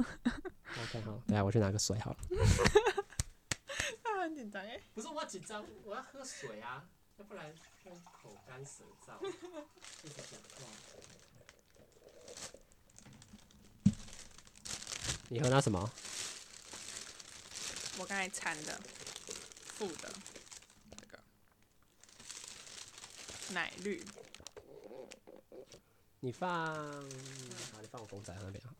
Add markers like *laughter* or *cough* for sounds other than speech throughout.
OK，好，*laughs* 等下我去拿个水好了。*laughs* 他很紧张哎，不是我紧张，我要喝水啊，要不然口干舌燥。你喝那什么？我刚才掺的附的这个奶绿。你放，好，你放我公仔那边啊，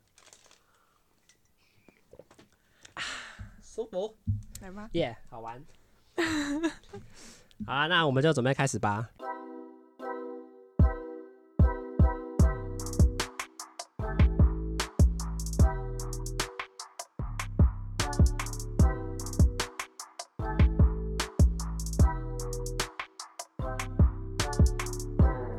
舒服，来吧，耶，好玩。*laughs* 好啦，那我们就准备开始吧。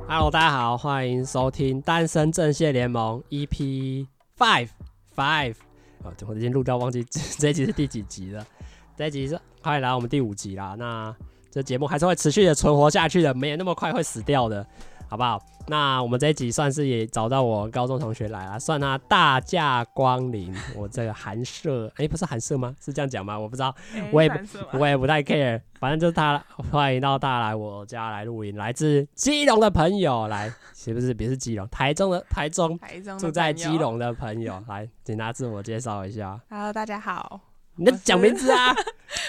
Hello，大家好，欢迎收听《单身阵线联盟》EP Five Five。啊，我已经录到忘记 *laughs* 这一集是第几集了。这一集是快来我们第五集啦。那这节目还是会持续的存活下去的，没有那么快会死掉的。好不好？那我们这一集算是也找到我高中同学来了，算他大驾光临 *laughs* 我这个寒舍，哎、欸，不是寒舍吗？是这样讲吗？我不知道，欸、*laughs* 我也我也不太 care，反正就是他欢迎到他来我家来录音，来自基隆的朋友来，是不是？别是基隆，台中的台中，台中住在基隆的朋友来，请他自我介绍一下。Hello，大家好，你在讲名字啊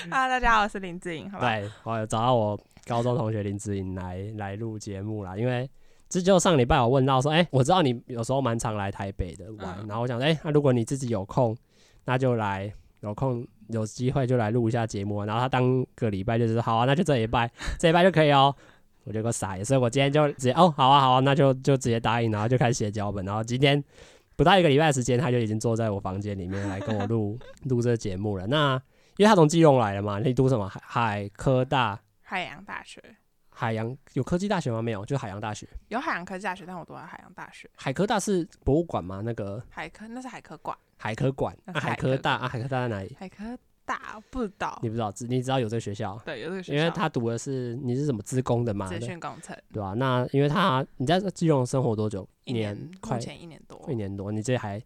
？Hello，*laughs* 大家好，我是林志颖，好吧？对，我有找到我。高中同学林志颖来来录节目啦，因为这就上礼拜我问到说，哎、欸，我知道你有时候蛮常来台北的玩，嗯、然后我想，哎、欸，那如果你自己有空，那就来，有空有机会就来录一下节目。然后他当个礼拜就是说，好啊，那就这礼拜，*laughs* 这礼拜就可以哦。我就个傻眼，所以我今天就直接，哦，好啊，好啊，那就就直接答应，然后就开始写脚本。然后今天不到一个礼拜的时间，他就已经坐在我房间里面来跟我录 *laughs* 录这个节目了。那因为他从基隆来的嘛，你读什么？海海科大。海洋大学，海洋有科技大学吗？没有，就海洋大学。有海洋科技大学，但我读了海洋大学。海科大是博物馆吗？那个海科那是海科馆。海科馆啊，海科大啊，海科大在哪里？海科大不知道，你不知道？你知道有这个学校？对，有这个学校。因为他读的是你是什么资工的吗？资讯工程，对吧、啊？那因为他你在基隆生活多久？一年，快前一年多，一年多。你这还？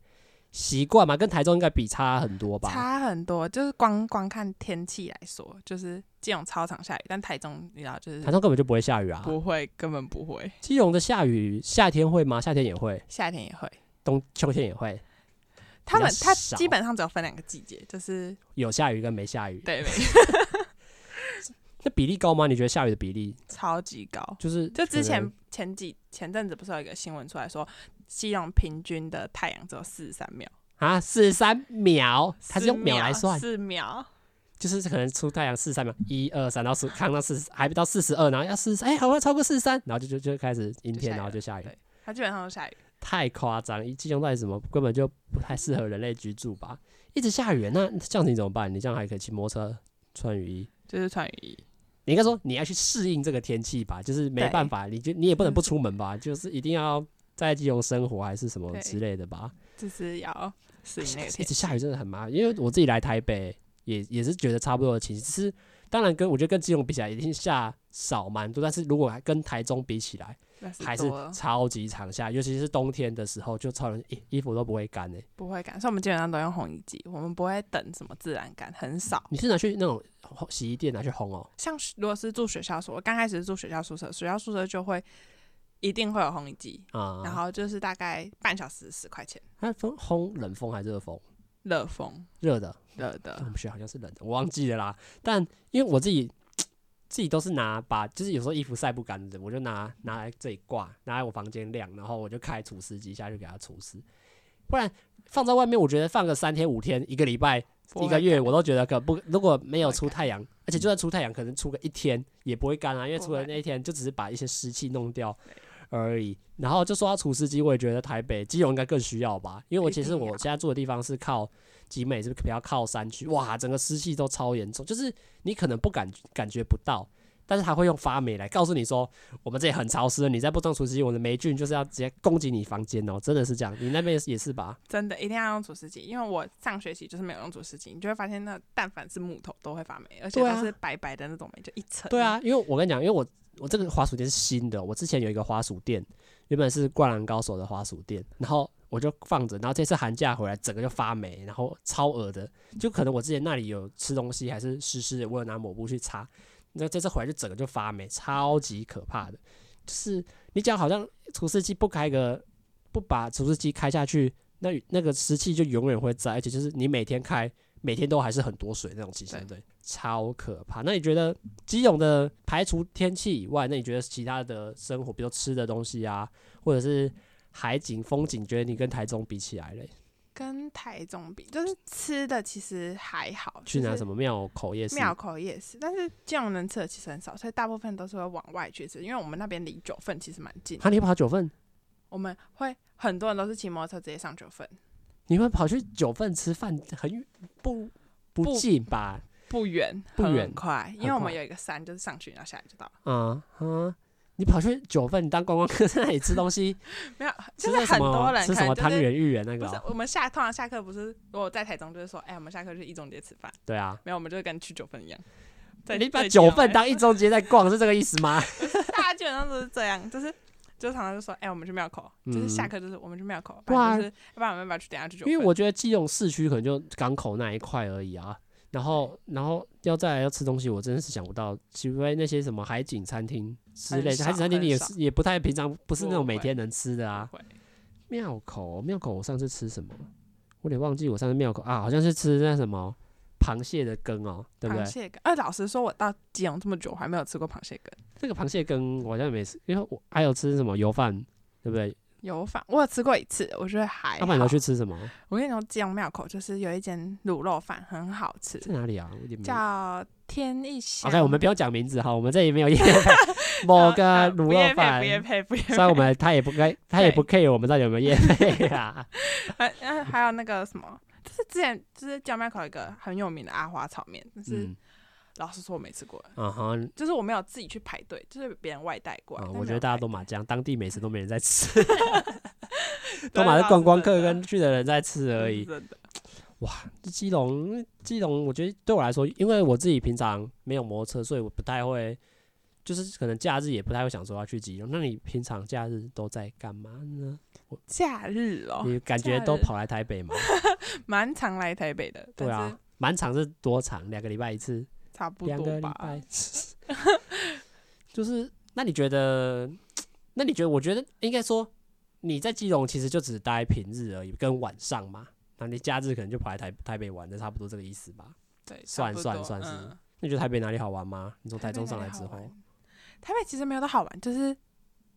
习惯嘛，跟台中应该比差很多吧？差很多，就是光光看天气来说，就是基隆超常下雨，但台中你知道，就是台中根本就不会下雨啊，不会，根本不会。基隆的下雨，夏天会吗？夏天也会，夏天也会，冬秋天也会。他们他基本上只有分两个季节，就是有下雨跟没下雨。对，没。*laughs* 那比例高吗？你觉得下雨的比例超级高？就是就之前前几前阵子不是有一个新闻出来说。基隆平均的太阳只有四十三秒啊，四十三秒，它是用秒来算，四秒，就是可能出太阳四十三秒，一二三，然后是看到四十，还不到四十二，然后要四十，哎，好像超过四十三，然后就就就开始阴天，然后就下雨，对，它基本上都下雨，太夸张，基隆到底什么根本就不太适合人类居住吧？一直下雨，那这样子你怎么办？你这样还可以骑摩托车、穿雨衣，就是穿雨衣。你应该说你要去适应这个天气吧，就是没办法，你就你也不能不出门吧，就是一定要。在基隆生活还是什么之类的吧，就是要适应那个天气。一直下雨真的很麻烦，因为我自己来台北也也是觉得差不多的情况。其实当然跟我觉得跟基隆比起来，已经下少蛮多，但是如果跟台中比起来，还是超级常下，尤其是冬天的时候，就超人衣衣服都不会干呢、欸。不会干，所以我们基本上都用烘衣机，我们不会等什么自然干，很少。你是拿去那种洗衣店拿去烘哦？像如果是住学校宿舍，刚开始是住学校宿舍，学校宿舍就会。一定会有烘衣机，啊、然后就是大概半小时十块钱。它风烘冷风还是热风？热风，热的，热的。我们学校好像是冷的，我忘记了啦。但因为我自己自己都是拿把，就是有时候衣服晒不干的，我就拿拿来这里挂，拿来我房间晾，然后我就开除湿机下去给它除湿。不然放在外面，我觉得放个三天五天、一个礼拜、一个月，我都觉得可不。如果没有出太阳，而且就算出太阳，可能出个一天也不会干啊，因为除了那一天就只是把一些湿气弄掉。而已，然后就说到除湿机，我也觉得台北、基隆应该更需要吧，因为我其实我现在住的地方是靠集美，是比较靠山区，哇，整个湿气都超严重，就是你可能不感感觉不到，但是他会用发霉来告诉你说，我们这里很潮湿，你再不装除湿机，我的霉菌就是要直接攻击你房间哦，真的是这样，你那边也是吧？真的一定要用除湿机，因为我上学期就是没有用除湿机，你就会发现那但凡是木头都会发霉，而且它是白白的那种霉，就一层。对啊，因为我跟你讲，因为我。我这个滑鼠垫是新的，我之前有一个滑鼠垫，原本是灌篮高手的滑鼠垫，然后我就放着，然后这次寒假回来整个就发霉，然后超恶的，就可能我之前那里有吃东西还是湿湿的，我有拿抹布去擦，那这次回来就整个就发霉，超级可怕的。就是你讲好像除湿机不开个，不把除湿机开下去，那那个湿气就永远会在，而且就是你每天开，每天都还是很多水那种情形，对，超可怕。那你觉得基隆的排除天气以外，那你觉得其他的生活，比如吃的东西啊，或者是海景风景，觉得你跟台中比起来嘞？跟台中比，就是吃的其实还好。去哪什么庙口夜市？庙口夜市，但是这样能吃的其实很少，所以大部分都是会往外去吃，因为我们那边离九份其实蛮近。啊，你跑九份？我们会很多人都是骑摩托车直接上九份。你们跑去九份吃饭很不不近吧？不远，不远，很快，因为我们有一个山，就是上去然后下来就到了。嗯嗯。你跑去九份，你当观光客在那里吃东西？*laughs* 没有，就是很多人吃什么汤圆、芋圆那个、喔。不是，我们下通常下课不是，如果在台中就是说，哎、欸，我们下课去一中街吃饭。对啊，没有，我们就跟去九份一样。你把九份当一中街在逛，是这个意思吗？*laughs* *laughs* 大家基本上都是这样，就是就常常就说，哎、欸，我们去庙口，就是下课就是我们去庙口，不然就是要不然我们要去等下去九？因为我觉得基隆市区可能就港口那一块而已啊。然后，然后要再来要吃东西，我真的是想不到，除非那些什么海景餐厅之类的，海景餐厅也是也不太平常，不是那种每天能吃的啊。庙口，庙口，我上次吃什么？我有点忘记，我上次庙口啊，好像是吃那什么螃蟹的羹哦，对不对？螃蟹羹。哎，老实说，我到基隆这么久，我还没有吃过螃蟹羹。这个螃蟹羹我好像没吃，因为我还有吃什么油饭，对不对？油饭我有吃过一次，我觉得还好。要不然你要去吃什么？我跟你说，基隆庙口就是有一间卤肉饭很好吃。在哪里啊？叫天一香。OK，我们不要讲名字哈，我们这里没有 *laughs* 业配。某个卤肉饭，不业配，不业配。虽然我们他也不该，他也不 care 我们到底有没有业配啊。*laughs* 还还有那个什么，就是之前就是基隆庙口一个很有名的阿花炒面，但是。嗯老实说，我没吃过。嗯哼，就是我没有自己去排队，就是别人外带过来。我觉得大家都麻将，当地美食都没人在吃 *laughs* *laughs* 都嘛是观光客跟去的人在吃而已。真的，哇，基隆，基隆，我觉得对我来说，因为我自己平常没有摩托车，所以我不太会，就是可能假日也不太会想说要去基隆。那你平常假日都在干嘛呢？假日哦，你感觉都跑来台北吗？*laughs* 蛮常来台北的。对啊，蛮长是多长？两个礼拜一次。差不多吧，*laughs* 就是那你觉得？那你觉得？*tsk* 我觉得应该说你在基隆其实就只待平日而已，跟晚上嘛。那你假日可能就跑来台台北玩，就差不多这个意思吧。对，算算算是。嗯、那你觉得台北哪里好玩吗？你从台中上来之后，台北，台北其实没有多好玩，就是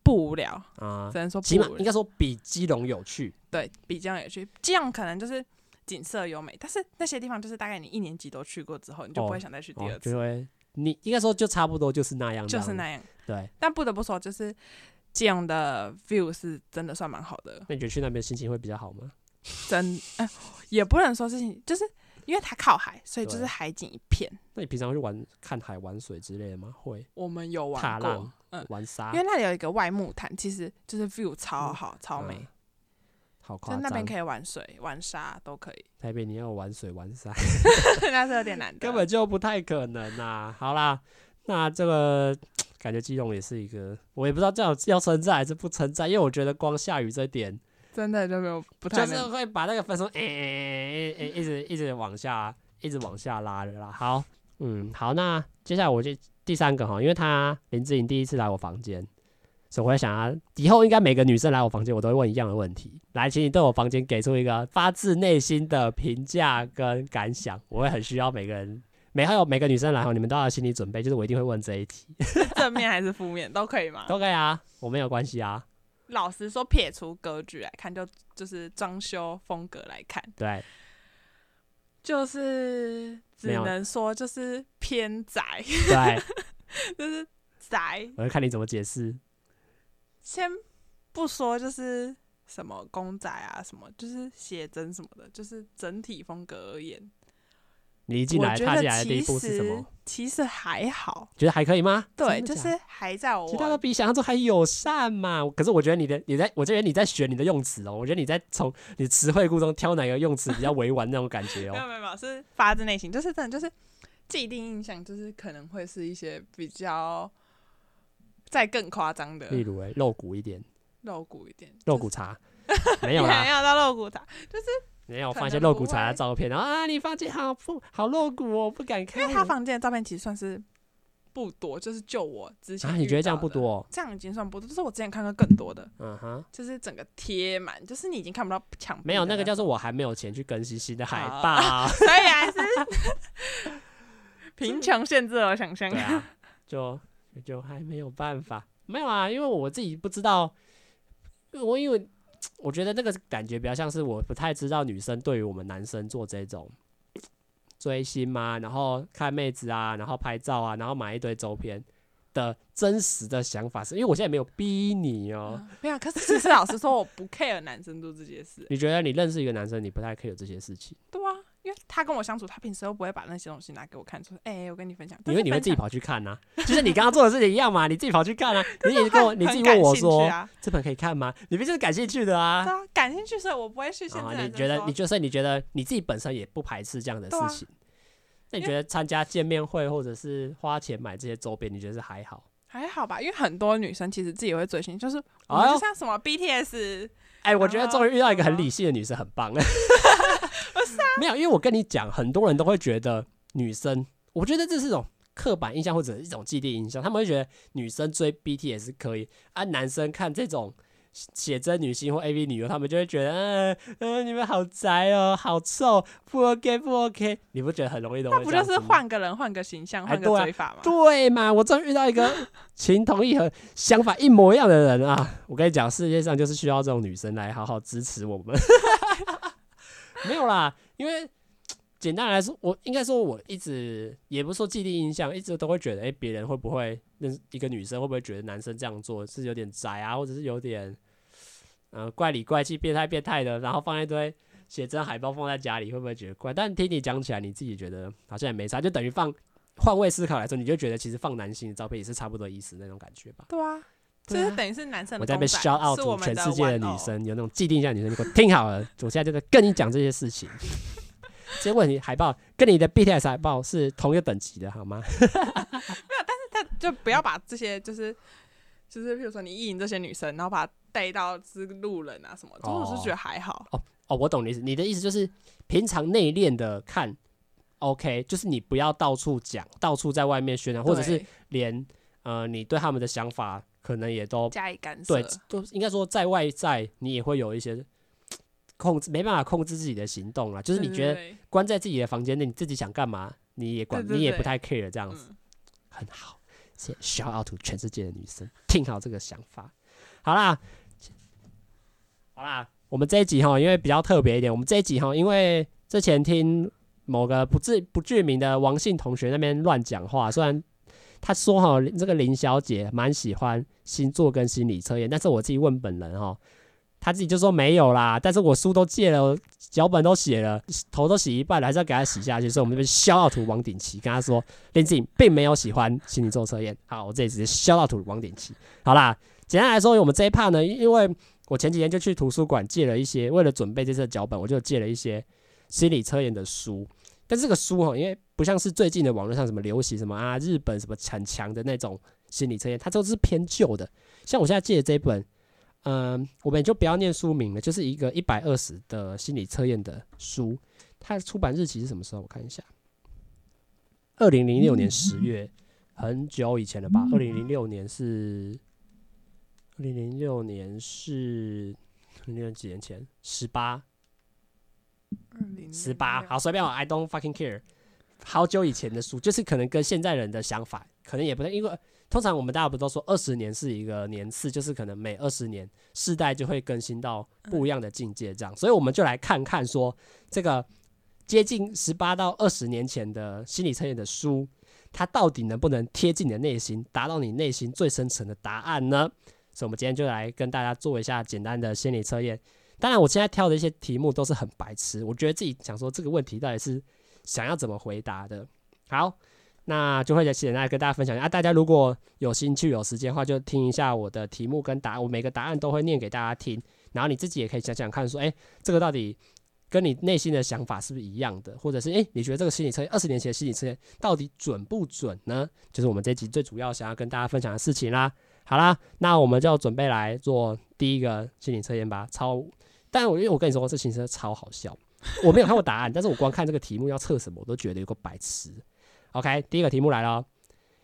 不无聊啊。只能说起码应该说比基隆有趣，对，比基隆有趣。基隆可能就是。景色优美，但是那些地方就是大概你一年级都去过之后，你就不会想再去第二次。对、哦，你应该说就差不多就是那样，就是那样。对，但不得不说，就是基隆的 view 是真的算蛮好的。那你觉得去那边心情会比较好吗？真，哎、呃，也不能说事情，就是因为它靠海，所以就是海景一片。那你平常会去玩看海、玩水之类的吗？会。我们有玩过，嗯，玩沙。因为那里有一个外木潭，其实就是 view 超好、嗯、超美。嗯就那边可以玩水、玩沙都可以。台北你要玩水玩沙，*laughs* 那是有点难，根本就不太可能呐。好啦，那这个感觉基隆也是一个，我也不知道这样要称赞还是不称赞，因为我觉得光下雨这点真的就没有不太，就是会把那个分数诶诶诶诶一直一直往下，一直往下拉的啦。好，嗯，好，那接下来我就第三个哈，因为他林志颖第一次来我房间。所以我会想啊，以后应该每个女生来我房间，我都会问一样的问题。来，请你对我房间给出一个发自内心的评价跟感想。我会很需要每个人，每还有每个女生来后，你们都要心理准备，就是我一定会问这一题。*laughs* *laughs* 正面还是负面都可以吗？都可以啊，我没有关系啊。老实说，撇除格局来看，就就是装修风格来看，对，就是只能说就是偏宅，对，*laughs* 就是宅。我要看你怎么解释。先不说，就是什么公仔啊，什么就是写真什么的，就是整体风格而言，你一进来踏进来的第一步是什么？其实还好，觉得还可以吗？对，就是还在我，其他的比想象中还友善嘛。可是我觉得你的你在，我觉得你在选你的用词哦。我觉得你在从你词汇库中挑哪个用词比较委婉那种感觉哦。没有没有没有，是发自内心，就是真的就是既定印象，就是可能会是一些比较。再更夸张的，例如哎，露骨一点，露骨一点，露骨茶，没有啦，*laughs* 没有到露骨茶，就是没有放一些露骨茶的照片，然后啊，你房间好不好露骨，我不敢看。因为他房间的照片其实算是不多，就是就我之前啊，你觉得这样不多？这样已经算不多，就是我之前看过更多的，嗯哼，就是整个贴满，就是你已经看不到墙。没有那个叫做我还没有钱去更新新的海报，*laughs* *laughs* 所以还是 *laughs* 贫穷限制了想象。啊，就就还没有办法。没有啊，因为我自己不知道，我因为我觉得那个感觉比较像是我不太知道女生对于我们男生做这种追星嘛，然后看妹子啊，然后拍照啊，然后买一堆周边的真实的想法，是因为我现在没有逼你哦、喔嗯。没有，可是其实老实说，我不 care 男生做这些事。你觉得你认识一个男生，你不太 care 这些事情？对啊。因为他跟我相处，他平时都不会把那些东西拿给我看，说：“哎、欸，我跟你分享。”因为你会自己跑去看呐、啊，*laughs* 就是你刚刚做的事情一样嘛，你自己跑去看啊。*laughs* 你也跟我，你自己问我说：“啊、这本可以看吗？”你不就是感兴趣的啊？啊感兴趣，所以我不会去现在、哦。你觉得？你就是你觉得你自己本身也不排斥这样的事情？啊、那你觉得参加见面会或者是花钱买这些周边，你觉得是还好？还好吧，因为很多女生其实自己会追星，就是我就像什么 BTS。哎、欸，我觉得终于遇到一个很理性的女生，很棒。*laughs* 不是啊，没有，因为我跟你讲，很多人都会觉得女生，我觉得这是一种刻板印象或者是一种既定印象，他们会觉得女生追 BTS 可以，啊，男生看这种。写真女星或 AV 女优，他们就会觉得，嗯嗯，你们好宅哦，好臭，不 OK 不 OK，你不觉得很容易的？那不就是换个人换个形象换个追法吗？对嘛，我终于遇到一个 *laughs* 情同意合、想法一模一样的人啊！我跟你讲，世界上就是需要这种女生来好好支持我们。没有啦，因为简单来说，我应该说我一直也不是说既定印象，一直都会觉得，哎、别人会不会认一个女生会不会觉得男生这样做是有点宅啊，或者是有点。呃，怪里怪气、变态变态的，然后放一堆写真海报放在家里，会不会觉得怪？但听你讲起来，你自己觉得好像也没啥，就等于放换位思考来说，你就觉得其实放男性的照片也是差不多意思那种感觉吧？对啊，就是等于是男生的。我在被 shout out 全世界的女生，有那种既定印象女生，你给我听好了，我现在就在跟你讲这些事情。*laughs* 这些问题海报跟你的 BTS 海报是同一个等级的，好吗？*laughs* 没有，但是他就不要把这些就是。就是，比如说你意淫这些女生，然后把她带到是路人啊什么，就是我是觉得还好。哦哦，我懂你意思。你的意思就是平常内敛的看，OK，就是你不要到处讲，到处在外面宣扬，或者是连呃你对他们的想法可能也都加以干涉。对，都应该说在外在你也会有一些 *tsk* 控制，没办法控制自己的行动啊。就是你觉得关在自己的房间内，你自己想干嘛你也管，你也不太 care 这样子，嗯、很好。shout out to 全世界的女生，听好这个想法。好啦，好啦，我们这一集哈，因为比较特别一点，我们这一集哈，因为之前听某个不知不具名的王姓同学那边乱讲话，虽然他说哈，这个林小姐蛮喜欢星座跟心理测验，但是我自己问本人哈。他自己就说没有啦，但是我书都借了，脚本都写了，头都洗一半了，还是要给他洗下去。所以，我们这边 shout out to 王鼎奇，跟他说林静并没有喜欢心理做测验。好，我这里直接 shout out to 王鼎奇。好啦，简单来说，我们这一 part 呢，因为我前几天就去图书馆借了一些，为了准备这次脚本，我就借了一些心理测验的书。但这个书哈，因为不像是最近的网络上什么流行什么啊，日本什么很强的那种心理测验，它都是偏旧的。像我现在借的这一本。嗯，我们就不要念书名了，就是一个一百二十的心理测验的书。它的出版日期是什么时候？我看一下，二零零六年十月，很久以前了吧？二零零六年是二零零六年是零六几年前？十八，十八，好，随便我，I don't fucking care。好久以前的书，就是可能跟现在人的想法可能也不太，因为。通常我们大家不都说二十年是一个年次，就是可能每二十年世代就会更新到不一样的境界，这样，所以我们就来看看说这个接近十八到二十年前的心理测验的书，它到底能不能贴近你的内心，达到你内心最深层的答案呢？所以，我们今天就来跟大家做一下简单的心理测验。当然，我现在挑的一些题目都是很白痴，我觉得自己想说这个问题到底是想要怎么回答的。好。那就会在简单跟大家分享啊！大家如果有兴趣、有时间的话，就听一下我的题目跟答案。我每个答案都会念给大家听，然后你自己也可以想想看，说，诶，这个到底跟你内心的想法是不是一样的？或者是，诶，你觉得这个心理测验，二十年前的心理测验到底准不准呢？就是我们这集最主要想要跟大家分享的事情啦。好啦，那我们就准备来做第一个心理测验吧。超，但我因为我跟你说，这行车超好笑，*laughs* 我没有看过答案，但是我光看这个题目要测什么，我都觉得有个白痴。OK，第一个题目来了，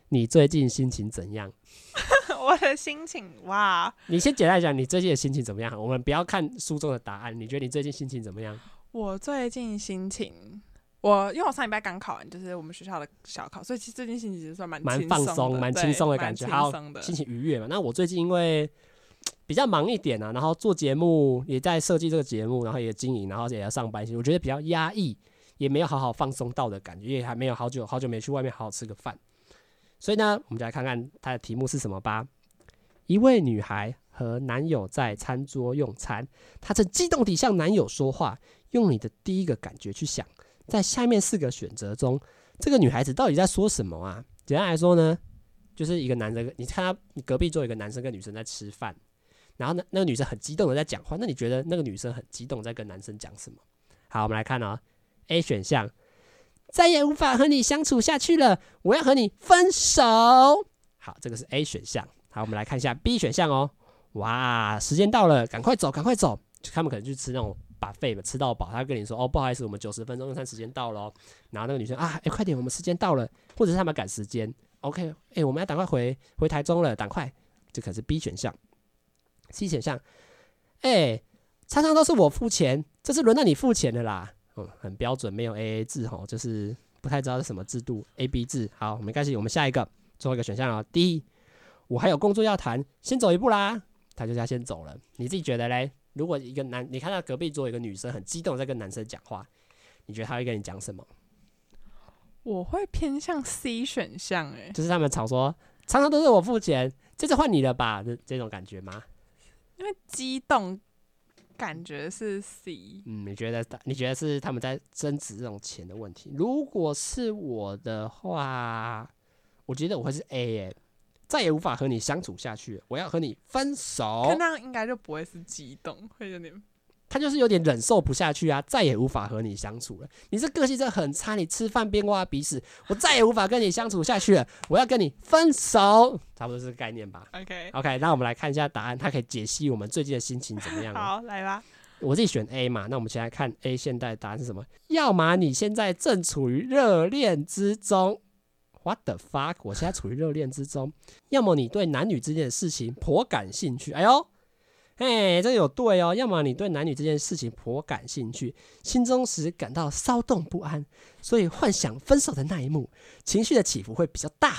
你最近心情怎样？*laughs* 我的心情哇！你先简单讲你最近的心情怎么样？我们不要看书中的答案，你觉得你最近心情怎么样？我最近心情。我因为我上礼拜刚考完，就是我们学校的小考，所以其实最近心情其实算蛮蛮放松、蛮轻松的感觉，好，心情愉悦嘛。那我最近因为比较忙一点啊，然后做节目也在设计这个节目，然后也经营，然后也要上班，我觉得比较压抑，也没有好好放松到的感觉，因为还没有好久好久没去外面好好吃个饭。所以呢，我们就来看看它的题目是什么吧。一位女孩和男友在餐桌用餐，她正激动地向男友说话，用你的第一个感觉去想。在下面四个选择中，这个女孩子到底在说什么啊？简单来说呢，就是一个男生，你看他，你隔壁坐一个男生跟女生在吃饭，然后呢，那个女生很激动的在讲话，那你觉得那个女生很激动在跟男生讲什么？好，我们来看哦，A 选项，再也无法和你相处下去了，我要和你分手。好，这个是 A 选项。好，我们来看一下 B 选项哦。哇，时间到了，赶快走，赶快走。他们可能去吃那种。把费吃到饱，他跟你说：“哦，不好意思，我们九十分钟用餐时间到了。”然后那个女生啊，哎，快点，我们时间到了，或者是他们赶时间。OK，哎，我们要赶快回回台中了，赶快。这可是 B 选项，C 选项，哎，常常都是我付钱，这次轮到你付钱的啦。嗯，很标准，没有 AA 制哈，就是不太知道是什么制度，AB 制。好，没关系，我们下一个，最后一个选项哦。第一，我还有工作要谈，先走一步啦。他就是要先走了，你自己觉得嘞？如果一个男，你看到隔壁桌有一个女生很激动在跟男生讲话，你觉得他会跟你讲什么？我会偏向 C 选项，哎，就是他们常说常常都是我付钱，这次换你了吧？这这种感觉吗？因为激动，感觉是 C。嗯，你觉得？你觉得是他们在争执这种钱的问题？如果是我的话，我觉得我会是 A 耶。再也无法和你相处下去，我要和你分手。那样应该就不会是激动，会有点。他就是有点忍受不下去啊，再也无法和你相处了。你这个性真的很差，你吃饭边挖鼻屎，我再也无法跟你相处下去了，我要跟你分手。差不多是这个概念吧。OK OK，那我们来看一下答案，它可以解析我们最近的心情怎么样？好，来吧。我自己选 A 嘛，那我们先来看 A 现在的答案是什么？要么你现在正处于热恋之中。What the fuck！我现在处于热恋之中。要么你对男女之间的事情颇感兴趣，哎呦，哎，这有对哦。要么你对男女这件事情颇感兴趣，心中时感到骚动不安，所以幻想分手的那一幕，情绪的起伏会比较大，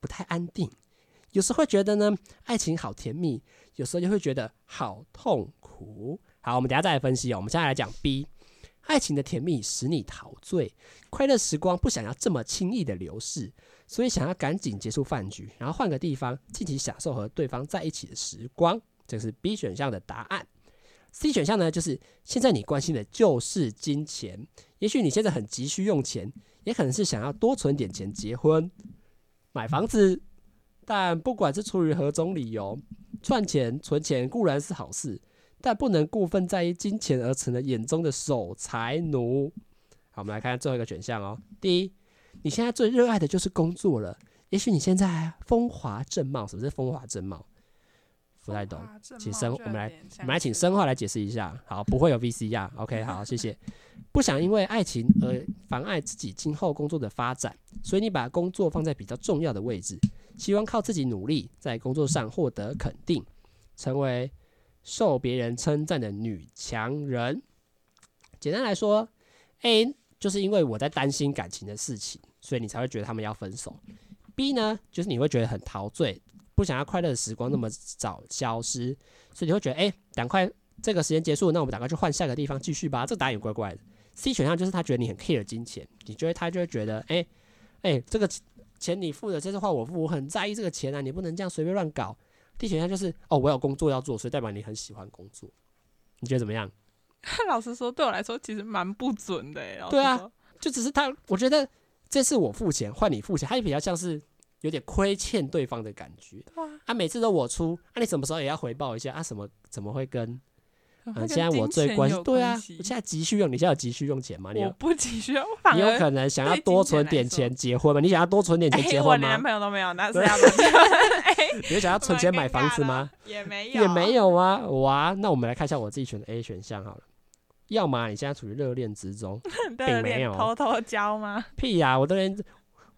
不太安定。有时会觉得呢，爱情好甜蜜；有时候又会觉得好痛苦。好，我们等下再来分析哦。我们现在来讲 B。爱情的甜蜜使你陶醉，快乐时光不想要这么轻易的流逝，所以想要赶紧结束饭局，然后换个地方尽情享受和对方在一起的时光。这是 B 选项的答案。C 选项呢，就是现在你关心的就是金钱，也许你现在很急需用钱，也可能是想要多存点钱结婚、买房子。但不管是出于何种理由，赚钱、存钱固然是好事。但不能过分在意金钱而成了眼中的守财奴。好，我们来看看最后一个选项哦。第一，你现在最热爱的就是工作了。也许你现在风华正茂，什么是风华正茂？不太懂，请生，我们来，我们来请生化来解释一下。好，不会有 VCR。OK，*laughs* 好，谢谢。不想因为爱情而妨碍自己今后工作的发展，所以你把工作放在比较重要的位置，希望靠自己努力在工作上获得肯定，成为。受别人称赞的女强人，简单来说，A 就是因为我在担心感情的事情，所以你才会觉得他们要分手。B 呢，就是你会觉得很陶醉，不想要快乐的时光那么早消失，所以你会觉得，哎，赶快这个时间结束，那我们赶快去换下个地方继续吧。这个答案也怪怪的。C 选项就是他觉得你很 care 金钱，你觉得他就会觉得，哎，哎，这个钱你付的，这句话我付，我很在意这个钱啊，你不能这样随便乱搞。D 选项就是哦，我有工作要做，所以代表你很喜欢工作。你觉得怎么样？*laughs* 老实说，对我来说其实蛮不准的诶。对啊，就只是他，我觉得这次我付钱换你付钱，他也比较像是有点亏欠对方的感觉。啊，啊，每次都我出，啊，你什么时候也要回报一下啊？什么怎么会跟嗯，现在我最关心，对啊，我现在急需用，你现在有急需用钱吗？你有我不急需用，你有可能想要多存点钱结婚吗？你想要多存点钱结婚吗？我男朋友都没有，那 *laughs* 是要不 *laughs* 你想要存钱买房子吗？也没有，也没有啊。哇，那我们来看一下我自己选的 A 选项好了。要么你现在处于热恋之中，*laughs* 并没有偷偷交吗？屁呀、啊！我都连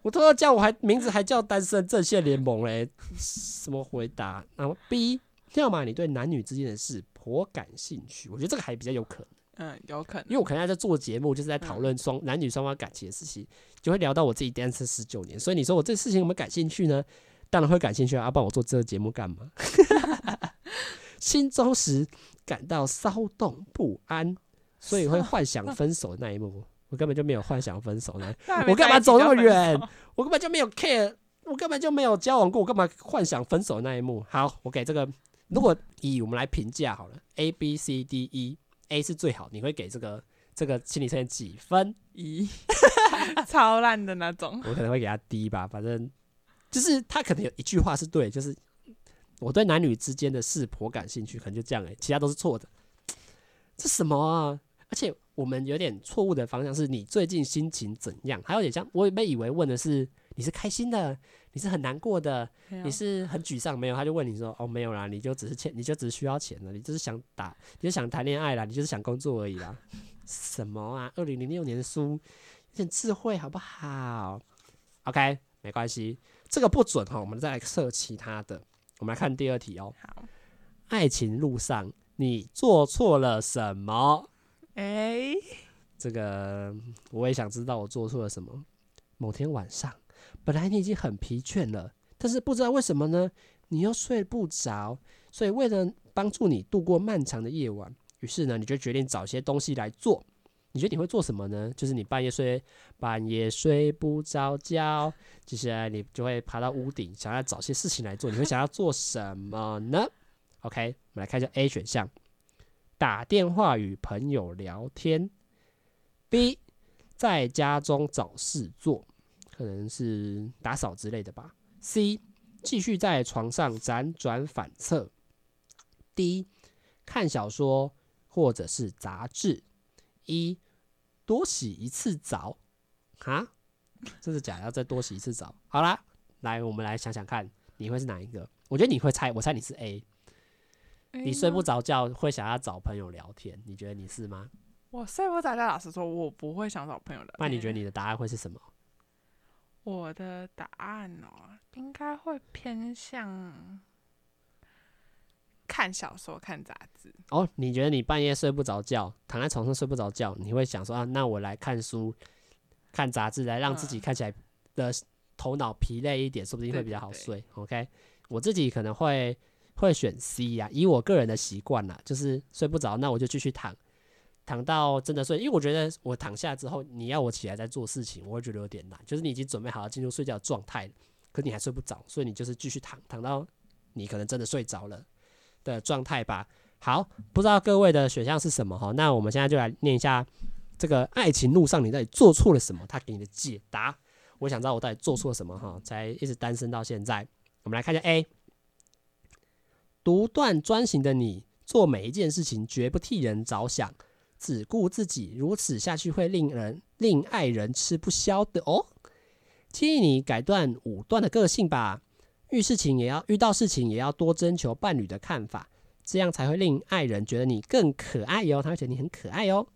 我偷偷叫，我还名字还叫单身阵线联盟嘞，什么回答？然后 B，要么你对男女之间的事。颇感兴趣，我觉得这个还比较有可能。嗯，有可能，因为我可能在做节目，就是在讨论双男女双方感情的事情，就会聊到我自己单身十九年。所以你说我这事情有没有感兴趣呢？当然会感兴趣啊！要不然我做这个节目干嘛？*laughs* 心中时感到骚动不安，所以会幻想分手的那一幕。我根本就没有幻想分手呢，*laughs* 我干嘛走那么远？*laughs* 我根本就没有 care，我根本就没有交往过，我干嘛幻想分手的那一幕？好，我给这个。如果以我们来评价好了，A B C D E，A 是最好，你会给这个这个心理测验几分？一，超烂的那种。我可能会给他低吧，反正就是他可能有一句话是对，就是我对男女之间的事颇感兴趣，可能就这样诶、欸，其他都是错的。*tsk* 这什么啊？而且我们有点错误的方向是你最近心情怎样？还有点像我也被以为问的是你是开心的。你是很难过的，你是很沮丧，没有？他就问你说：“哦，没有啦，你就只是欠，你就只是需要钱了，你就是想打，你就想谈恋爱啦，你就是想工作而已啦。”什么啊？二零零六年的书，有点智慧好不好？OK，没关系，这个不准哈。我们再来测其他的，我们来看第二题哦。好，爱情路上你做错了什么？哎，这个我也想知道我做错了什么。某天晚上。本来你已经很疲倦了，但是不知道为什么呢，你又睡不着。所以为了帮助你度过漫长的夜晚，于是呢，你就决定找些东西来做。你觉得你会做什么呢？就是你半夜睡，半夜睡不着觉，接下来你就会爬到屋顶，想要找些事情来做。你会想要做什么呢？OK，我们来看一下 A 选项：打电话与朋友聊天。B，在家中找事做。可能是打扫之类的吧。C 继续在床上辗转反侧。D 看小说或者是杂志。E 多洗一次澡。啊？这是假，要再多洗一次澡。好啦，来，我们来想想看，你会是哪一个？我觉得你会猜，我猜你是 A。你睡不着觉，会想要找朋友聊天。你觉得你是吗？我睡不着觉，老实说，我不会想找朋友聊天。那你觉得你的答案会是什么？我的答案哦，应该会偏向看小说、看杂志。哦，你觉得你半夜睡不着觉，躺在床上睡不着觉，你会想说啊，那我来看书、看杂志，来让自己看起来的头脑疲累一点，说不定会比较好睡。对对对 OK，我自己可能会会选 C 呀、啊，以我个人的习惯啦，就是睡不着，那我就继续躺。躺到真的睡，因为我觉得我躺下之后，你要我起来再做事情，我会觉得有点难。就是你已经准备好了进入睡觉状态，可你还睡不着，所以你就是继续躺，躺到你可能真的睡着了的状态吧。好，不知道各位的选项是什么哈？那我们现在就来念一下这个爱情路上你到底做错了什么，他给你的解答。我想知道我到底做错了什么哈，才一直单身到现在。我们来看一下 A，独断专行的你，做每一件事情绝不替人着想。只顾自己，如此下去会令人令爱人吃不消的哦。建议你改断武断的个性吧，遇事情也要遇到事情也要多征求伴侣的看法，这样才会令爱人觉得你更可爱哟。他会觉得你很可爱哟。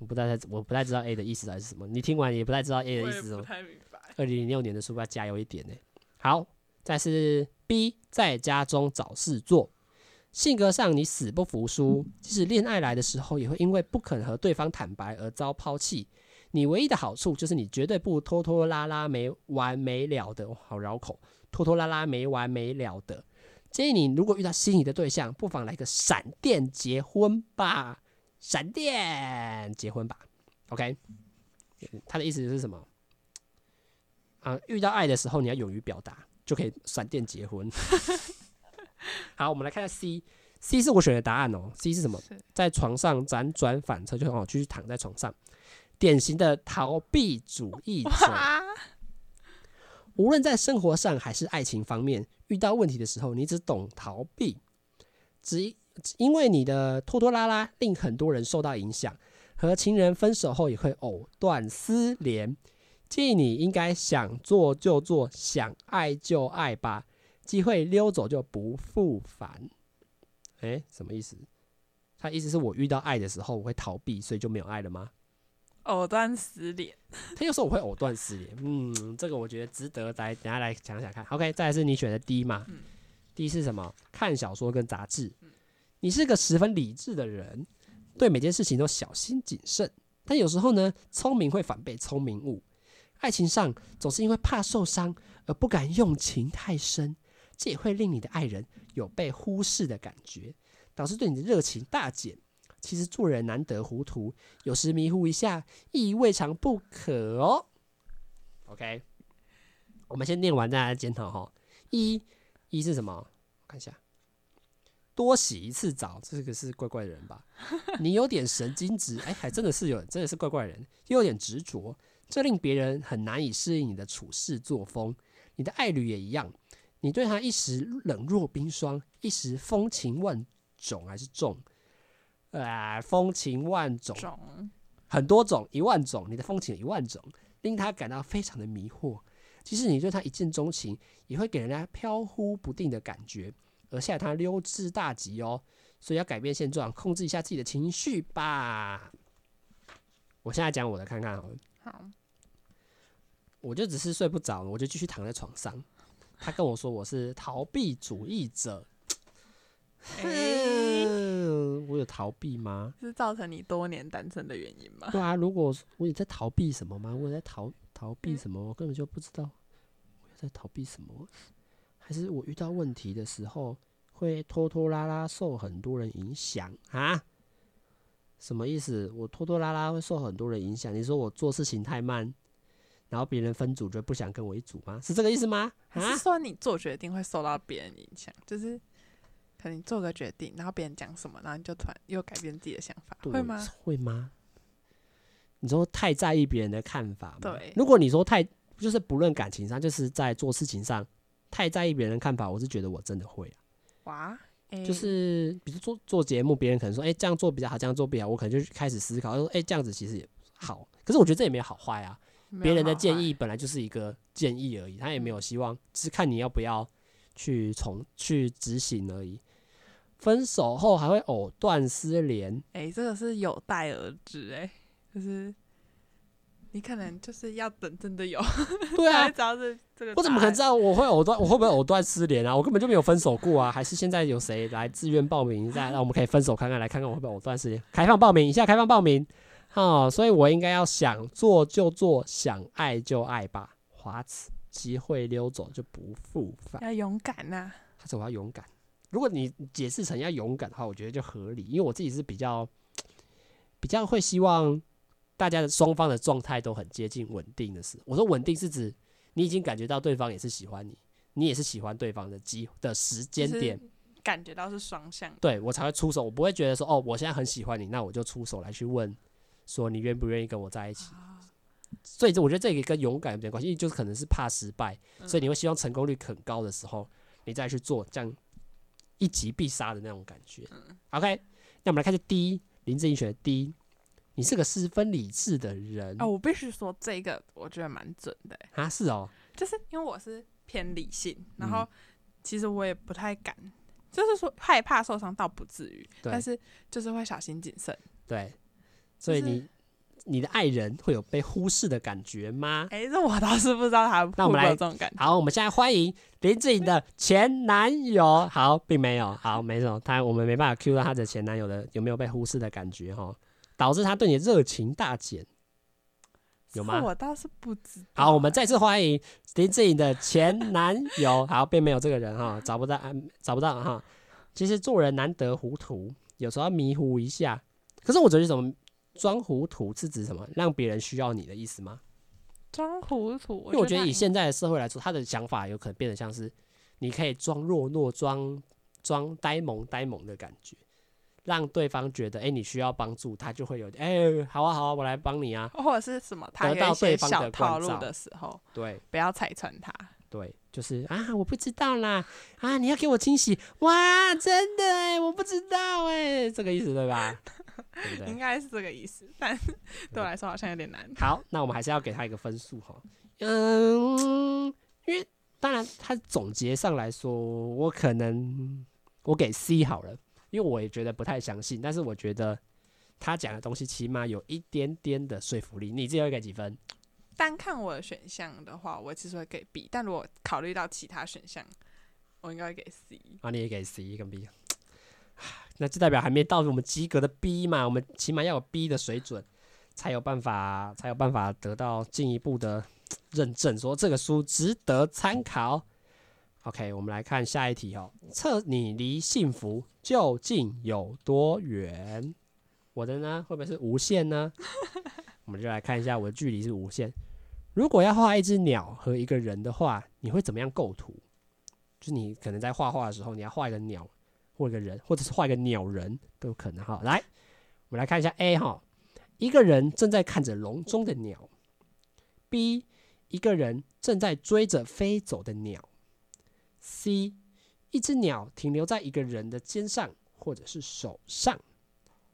我不太我不太知道 A 的意思还是什么，你听完也不太知道 A 的意思是什么。二零零六年的书要加油一点呢。好，再是 B，在家中找事做。性格上你死不服输，即使恋爱来的时候，也会因为不肯和对方坦白而遭抛弃。你唯一的好处就是你绝对不拖拖拉拉没完没了的，好绕口，拖拖拉拉没完没了的。建议你如果遇到心仪的对象，不妨来个闪电结婚吧，闪电结婚吧。OK，他的意思是什么？啊，遇到爱的时候你要勇于表达，就可以闪电结婚。*laughs* 好，我们来看下 C，C 是我选的答案哦。C 是什么？在床上辗转反侧，就很好，继续躺在床上，典型的逃避主义者。无论在生活上还是爱情方面，遇到问题的时候，你只懂逃避，只因为你的拖拖拉拉令很多人受到影响，和情人分手后也会藕断丝连。建议你应该想做就做，想爱就爱吧，机会溜走就不复返。诶，什么意思？他意思是我遇到爱的时候我会逃避，所以就没有爱了吗？藕断丝连，他又说我会藕断丝连。嗯，这个我觉得值得来等下来想想看。OK，再来是你选的 D 嘛？嗯第一是什么？看小说跟杂志。你是个十分理智的人，对每件事情都小心谨慎。但有时候呢，聪明会反被聪明误。爱情上总是因为怕受伤而不敢用情太深，这也会令你的爱人有被忽视的感觉，导致对你的热情大减。其实做人难得糊涂，有时迷糊一下，意未尝不可哦。OK，我们先念完再来检讨哈。一一是什么？我看一下，多洗一次澡，这个是怪怪的人吧？你有点神经质，哎，还真的是有，真的是怪怪人，又有点执着，这令别人很难以适应你的处事作风。你的爱侣也一样，你对他一时冷若冰霜，一时风情万种还是重？呃，风情万种，种很多种，一万种，你的风情一万种，令他感到非常的迷惑。即使你对他一见钟情，也会给人家飘忽不定的感觉，而吓他溜之大吉哦。所以要改变现状，控制一下自己的情绪吧。我现在讲我的看看好了。好，我就只是睡不着，我就继续躺在床上。他跟我说我是逃避主义者。欸、*laughs* 我有逃避吗？是造成你多年单身的原因吗？对啊，如果我有在逃避什么吗？我有在逃逃避什么？我根本就不知道我在逃避什么。还是我遇到问题的时候会拖拖拉拉，受很多人影响啊？什么意思？我拖拖拉拉会受很多人影响？你说我做事情太慢，然后别人分组就不想跟我一组吗？是这个意思吗？还是说你做决定会受到别人影响？就是。可能你做个决定，然后别人讲什么，然后你就突然又改变自己的想法，会吗？会吗？你说太在意别人的看法吗？对。如果你说太，就是不论感情上，就是在做事情上太在意别人的看法，我是觉得我真的会啊。哇，欸、就是比如做做节目，别人可能说，哎、欸，这样做比较好，这样做比较好，我可能就开始思考，说，哎、欸，这样子其实也好。可是我觉得这也没有好坏啊。别人的建议本来就是一个建议而已，他也没有希望，只是看你要不要去从去执行而已。分手后还会藕断丝连，哎、欸，这个是有待而知，哎，就是你可能就是要等真的有，对啊，*laughs* 知道这这个，我怎么可能知道我会藕断，我会不会藕断丝连啊？我根本就没有分手过啊，还是现在有谁来自愿报名？一下，让我们可以分手看看，来看看我会不会藕断丝连？开放报名，一下开放报名，哦，所以我应该要想做就做，想爱就爱吧，华子机会溜走就不复返，要勇敢呐、啊，他说我要勇敢。如果你解释成要勇敢的话，我觉得就合理，因为我自己是比较比较会希望大家的双方的状态都很接近稳定的时候。我说稳定是指你已经感觉到对方也是喜欢你，你也是喜欢对方的机的时间点，感觉到是双向，对我才会出手。我不会觉得说哦，我现在很喜欢你，那我就出手来去问说你愿不愿意跟我在一起。所以这我觉得这个跟勇敢有点关系，因为就是可能是怕失败，所以你会希望成功率很高的时候，你再去做这样。一击必杀的那种感觉。嗯、OK，那我们来看这第一，林志颖选的第一，你是个十分理智的人。哦，我必须说这个我觉得蛮准的。啊，是哦，就是因为我是偏理性，然后其实我也不太敢，嗯、就是说害怕受伤倒不至于，但是就是会小心谨慎。对，所以你。就是你的爱人会有被忽视的感觉吗？哎、欸，这我倒是不知道他会不会有这种感觉。好，我们现在欢迎林志颖的前男友。好，并没有，好，没什么。他我们没办法 Q 到他的前男友的有没有被忽视的感觉哈，导致他对你热情大减，有吗？我倒是不知道。好，我们再次欢迎林志颖的前男友。好，*laughs* 并没有这个人哈，找不到，找不到哈。其实做人难得糊涂，有时候要迷糊一下。可是我觉得什么？装糊涂是指什么？让别人需要你的意思吗？装糊涂，因为我觉得以现在的社会来说，他的想法有可能变得像是，你可以装弱弱、装装呆萌呆萌的感觉，让对方觉得，哎、欸，你需要帮助，他就会有，哎、欸，好啊好啊，我来帮你啊，*laughs* 或者是什么，他得到对方的套路的时候，对，不要拆穿他。对，就是啊，我不知道啦，啊，你要给我惊喜，哇，真的哎，我不知道哎，这个意思对吧？*laughs* 对对，应该是这个意思，但对我来说好像有点难。好，那我们还是要给他一个分数哈。嗯，因为当然他总结上来说，我可能我给 C 好了，因为我也觉得不太相信，但是我觉得他讲的东西起码有一点点的说服力。你自己会给几分？单看我的选项的话，我其实会给 B，但如果考虑到其他选项，我应该会给 C。啊，你也给 C 跟 B，*sighs* 那就代表还没到我们及格的 B 嘛？我们起码要有 B 的水准，才有办法，才有办法得到进一步的认证，说这个书值得参考。OK，我们来看下一题哦。测你离幸福究竟有多远？我的呢，会不会是无限呢？*laughs* 我们就来看一下，我的距离是无限。如果要画一只鸟和一个人的话，你会怎么样构图？就是你可能在画画的时候，你要画一个鸟或一个人，或者是画一个鸟人都有可能哈。来，我们来看一下 A 哈，一个人正在看着笼中的鸟；B，一个人正在追着飞走的鸟；C，一只鸟停留在一个人的肩上或者是手上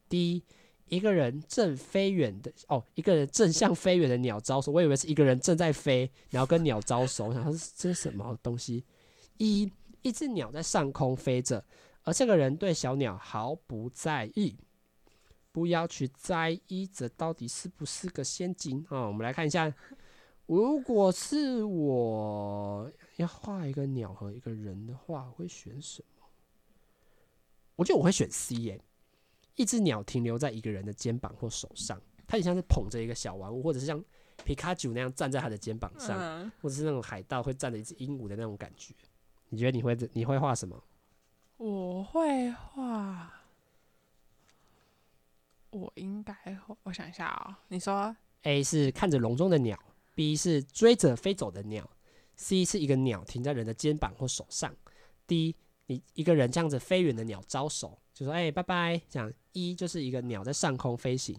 ；D。一个人正飞远的哦，一个人正向飞远的鸟招手，我以为是一个人正在飞，然后跟鸟招手，我想说这是什么东西？一一只鸟在上空飞着，而这个人对小鸟毫不在意。不要去在意这到底是不是个陷阱啊？我们来看一下，如果是我要画一个鸟和一个人的话，我会选什么？我觉得我会选 C 耶。一只鸟停留在一个人的肩膀或手上，它很像是捧着一个小玩物，或者是像皮卡丘那样站在他的肩膀上，嗯、或者是那种海盗会站着一只鹦鹉的那种感觉。你觉得你会你会画什么？我会画，我应该会，我想一下啊、喔，你说 A 是看着笼中的鸟，B 是追着飞走的鸟，C 是一个鸟停在人的肩膀或手上，D 你一个人这样子飞远的鸟招手。就说哎、欸，拜拜，这样一就是一个鸟在上空飞行，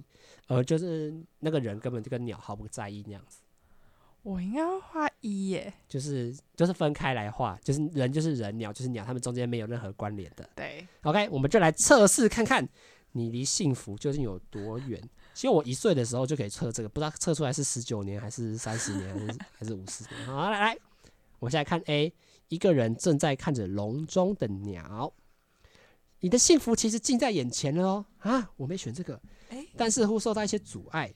而就是那个人根本就跟鸟毫不在意那样子。我应该要画一耶，就是就是分开来画，就是人就是人，鸟就是鸟，他们中间没有任何关联的。对，OK，我们就来测试看看你离幸福究竟有多远。其实我一岁的时候就可以测这个，不知道测出来是十九年还是三十年还是还是五十年。好，来来，我们现在看 A，一个人正在看着笼中的鸟。你的幸福其实近在眼前了哦！啊，我没选这个，但似乎受到一些阻碍，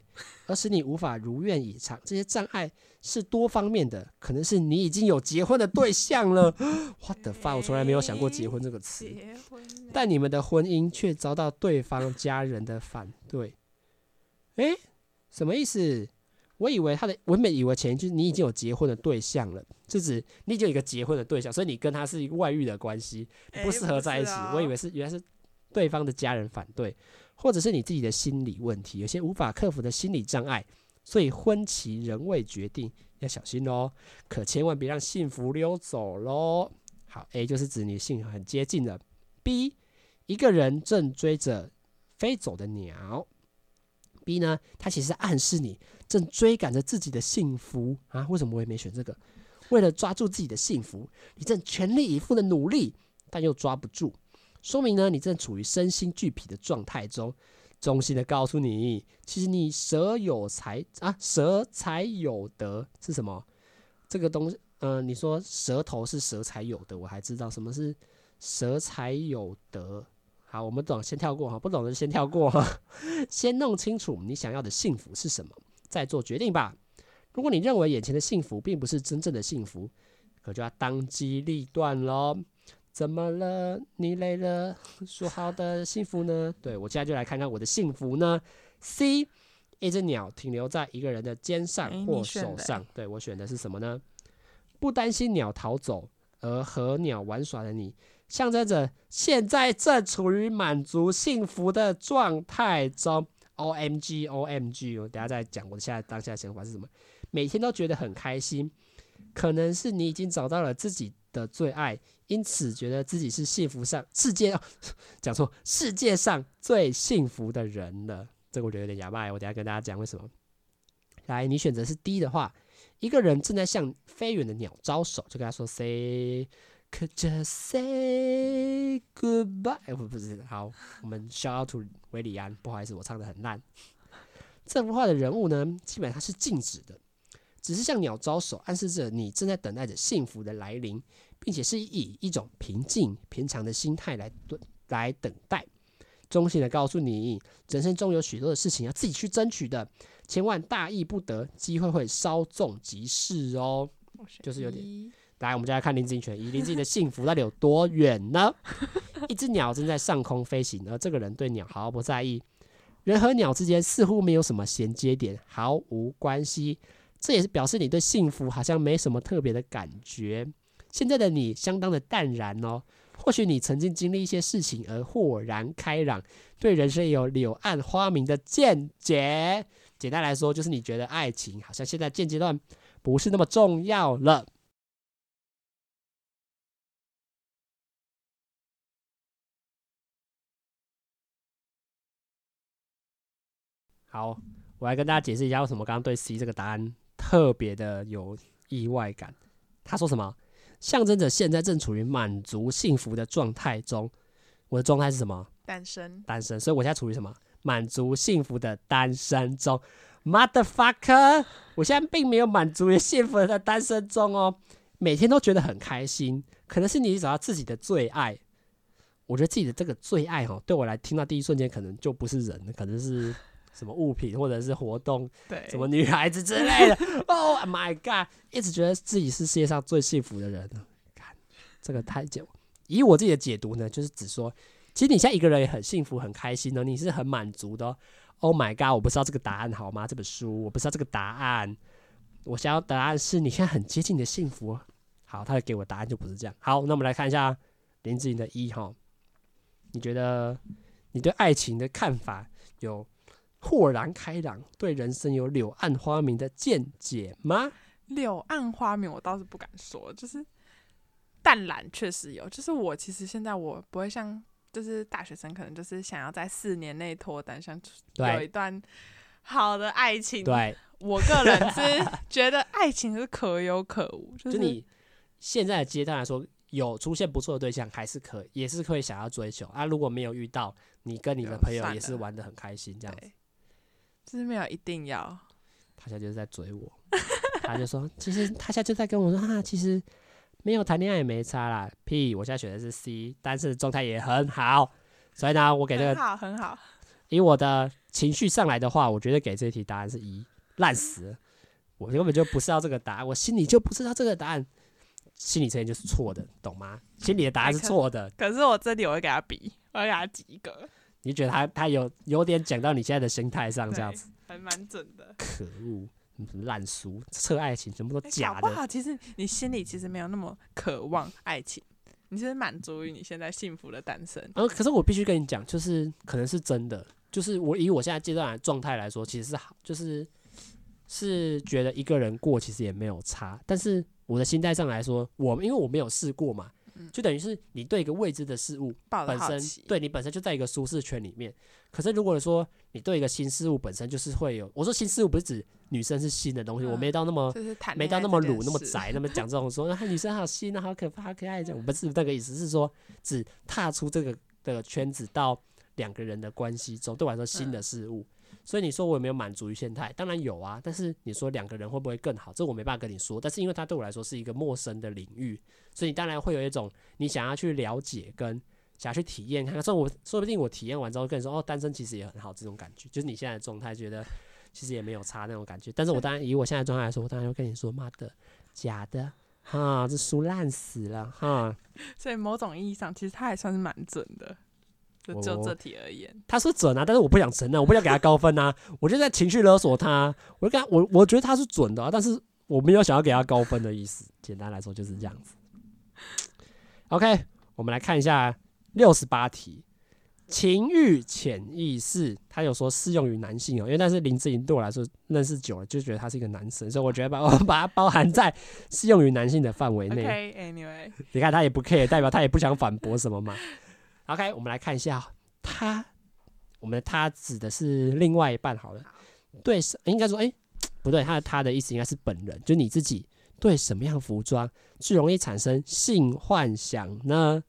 而使你无法如愿以偿。这些障碍是多方面的，可能是你已经有结婚的对象了。What the fuck，我从来没有想过结婚这个词。但你们的婚姻却遭到对方家人的反对。诶，什么意思？我以为他的，我原本以为前一句你已经有结婚的对象了，是指你已经有一个结婚的对象，所以你跟他是一个外遇的关系，不适合在一起。我以为是原来是对方的家人反对，或者是你自己的心理问题，有些无法克服的心理障碍，所以婚期仍未决定，要小心哦，可千万别让幸福溜走喽。好，A 就是指你幸福很接近了。B 一个人正追着飞走的鸟。B 呢，它其实暗示你。正追赶着自己的幸福啊？为什么我也没选这个？为了抓住自己的幸福，你正全力以赴的努力，但又抓不住，说明呢，你正处于身心俱疲的状态中。衷心的告诉你，其实你舍有才啊，舍才有得是什么？这个东西，嗯、你说舌头是舍才有得，我还知道什么是舍才有得。好，我们懂，先跳过哈，不懂的先跳过哈，*laughs* 先弄清楚你想要的幸福是什么。再做决定吧。如果你认为眼前的幸福并不是真正的幸福，可就要当机立断喽。怎么了？你累了？说好的幸福呢？对，我现在就来看看我的幸福呢。C，一只鸟停留在一个人的肩上或手上。对，我选的是什么呢？不担心鸟逃走而和鸟玩耍的你，象征着现在正处于满足幸福的状态中。O M G O M G，我等下再讲我的现在当下的想法是什么。每天都觉得很开心，可能是你已经找到了自己的最爱，因此觉得自己是幸福上世界 *laughs* 讲错世界上最幸福的人了。这个我觉得有点哑巴，我等下跟大家讲为什么。来，你选择是 D 的话，一个人正在向飞远的鸟招手，就跟他说 “say”。Could just say goodbye？不不是，好，我们 shout out to 维里安，不好意思，我唱的很烂。这幅画的人物呢，基本上是静止的，只是向鸟招手，暗示着你正在等待着幸福的来临，并且是以一种平静、平常的心态来等来等待。衷心的告诉你，人生中有许多的事情要自己去争取的，千万大意不得，机会会稍纵即逝哦。就是有点。来，我们就来看林志颖选一，*laughs* 林志颖的幸福到底有多远呢？*laughs* 一只鸟正在上空飞行，而这个人对鸟毫不在意。人和鸟之间似乎没有什么衔接点，毫无关系。这也是表示你对幸福好像没什么特别的感觉。现在的你相当的淡然哦。或许你曾经经历一些事情而豁然开朗，对人生有柳暗花明的见解。简单来说，就是你觉得爱情好像现在现阶段不是那么重要了。好，我来跟大家解释一下为什么刚刚对 C 这个答案特别的有意外感。他说什么？象征着现在正处于满足幸福的状态中。我的状态是什么？单身。单身。所以我现在处于什么？满足幸福的单身中。Motherfucker！我现在并没有满足于幸福的单身中哦，每天都觉得很开心。可能是你找到自己的最爱。我觉得自己的这个最爱哈，对我来听到第一瞬间可能就不是人，可能是。什么物品或者是活动，对，什么女孩子之类的。*laughs* Oh my god！一直觉得自己是世界上最幸福的人。看这个太久，以我自己的解读呢，就是只说，其实你现在一个人也很幸福、很开心的，你是很满足的。Oh my god！我不知道这个答案好吗？这本书我不知道这个答案。我想要答案是你现在很接近你的幸福。好，他给我答案就不是这样。好，那我们来看一下林志颖的一号。你觉得你对爱情的看法有？豁然开朗，对人生有柳暗花明的见解吗？柳暗花明，我倒是不敢说，就是淡然确实有。就是我其实现在我不会像，就是大学生，可能就是想要在四年内脱单，想有一段好的爱情。对，我个人是觉得爱情是可有可无。就是就你现在的阶段来说，有出现不错的对象，还是可也是可以想要追求啊。如果没有遇到，你跟你的朋友也是玩的很开心，这样子。是没有一定要，他现在就是在追我，*laughs* 他就说，其实他现在就在跟我说，哈、啊，其实没有谈恋爱也没差啦。P，我现在选的是 C，但是状态也很好，所以呢，我给这个很好很好。以我的情绪上来的话，我觉得给这题答案是一，烂死了，我根本就不知道这个答案，我心里就不知道这个答案，心理测验就是错的，懂吗？心里的答案是错的，可是我这里我会给他比，我要给他及格。你觉得他他有有点讲到你现在的心态上这样子，还蛮准的。可恶，烂俗，测爱情全部都假的。不好其实你心里其实没有那么渴望爱情，你是满足于你现在幸福的单身。嗯、呃，可是我必须跟你讲，就是可能是真的，就是我以我现在阶段的状态来说，其实是好，就是是觉得一个人过其实也没有差。但是我的心态上来说，我因为我没有试过嘛。就等于是你对一个未知的事物本身，对你本身就在一个舒适圈里面。可是如果说你对一个新事物本身就是会有，我说新事物不是指女生是新的东西，我没到那么没到那么鲁那么宅 *laughs* 那么讲这种说，那女生好新啊，好可怕，好可爱这样，不是那个意思，是说只踏出这个的圈子到两个人的关系中，对我来说新的事物。所以你说我有没有满足于现态？当然有啊，但是你说两个人会不会更好？这我没办法跟你说。但是因为他对我来说是一个陌生的领域，所以你当然会有一种你想要去了解跟想要去体验看看。所以我说不定我体验完之后跟你说，哦，单身其实也很好，这种感觉就是你现在的状态，觉得其实也没有差那种感觉。但是我当然以我现在状态来说，我当然会跟你说，妈的，假的，哈，这书烂死了，哈。*laughs* 所以某种意义上，其实他还算是蛮准的。就就这题而言，他是准啊，但是我不想承认，我不想给他高分啊，我就在情绪勒索他，我就跟他，我我觉得他是准的啊，但是我没有想要给他高分的意思。简单来说就是这样子。OK，我们来看一下六十八题，情欲潜意识，他有说适用于男性哦，因为但是林志颖对我来说认识久了，就觉得他是一个男生，所以我觉得把我 *laughs* 把它包含在适用于男性的范围内。OK，Anyway，你看他也不 care，代表他也不想反驳什么嘛。OK，我们来看一下他，我们的他指的是另外一半好了。对，应该说，哎、欸，不对，他的他的意思应该是本人，就你自己对什么样服装最容易产生性幻想呢？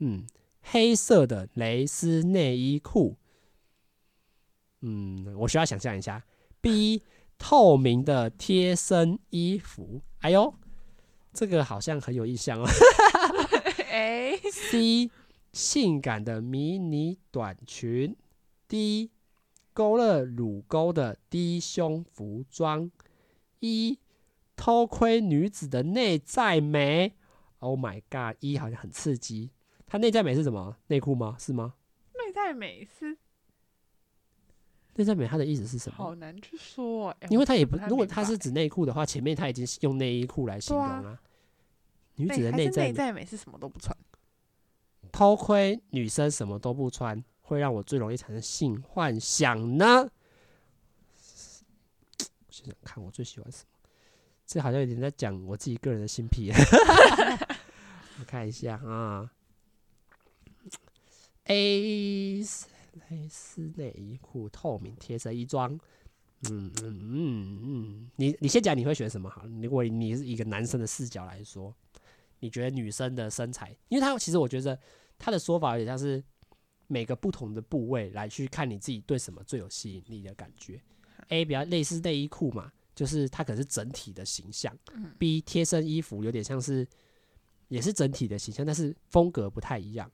嗯，黑色的蕾丝内衣裤。嗯，我需要想象一下。B 透明的贴身衣服。哎呦，这个好像很有印象哦。*laughs* 哎。C 性感的迷你短裙。D 勾勒乳沟的低胸服装。E 偷窥女子的内在美。Oh my god！E 好像很刺激。它内在美是什么？内裤吗？是吗？内在美是。内在美，它的意思是什么？好难去说，欸，因为它也不，不如果它是指内裤的话，前面它已经用内衣裤来形容了，啊。女子的内在内在美是什么都不穿，偷窥女生什么都不穿，会让我最容易产生性幻想呢？想想看，我最喜欢什么？这好像有点在讲我自己个人的性癖。*laughs* 我看一下啊，A。蕾丝内衣裤，透明贴身衣装。嗯嗯嗯嗯，你你先讲你会选什么好？如果你是一个男生的视角来说，你觉得女生的身材，因为她其实我觉得他的说法有点像是每个不同的部位来去看你自己对什么最有吸引力的感觉。A 比较类似内衣裤嘛，就是它可能是整体的形象。B 贴身衣服有点像是也是整体的形象，但是风格不太一样。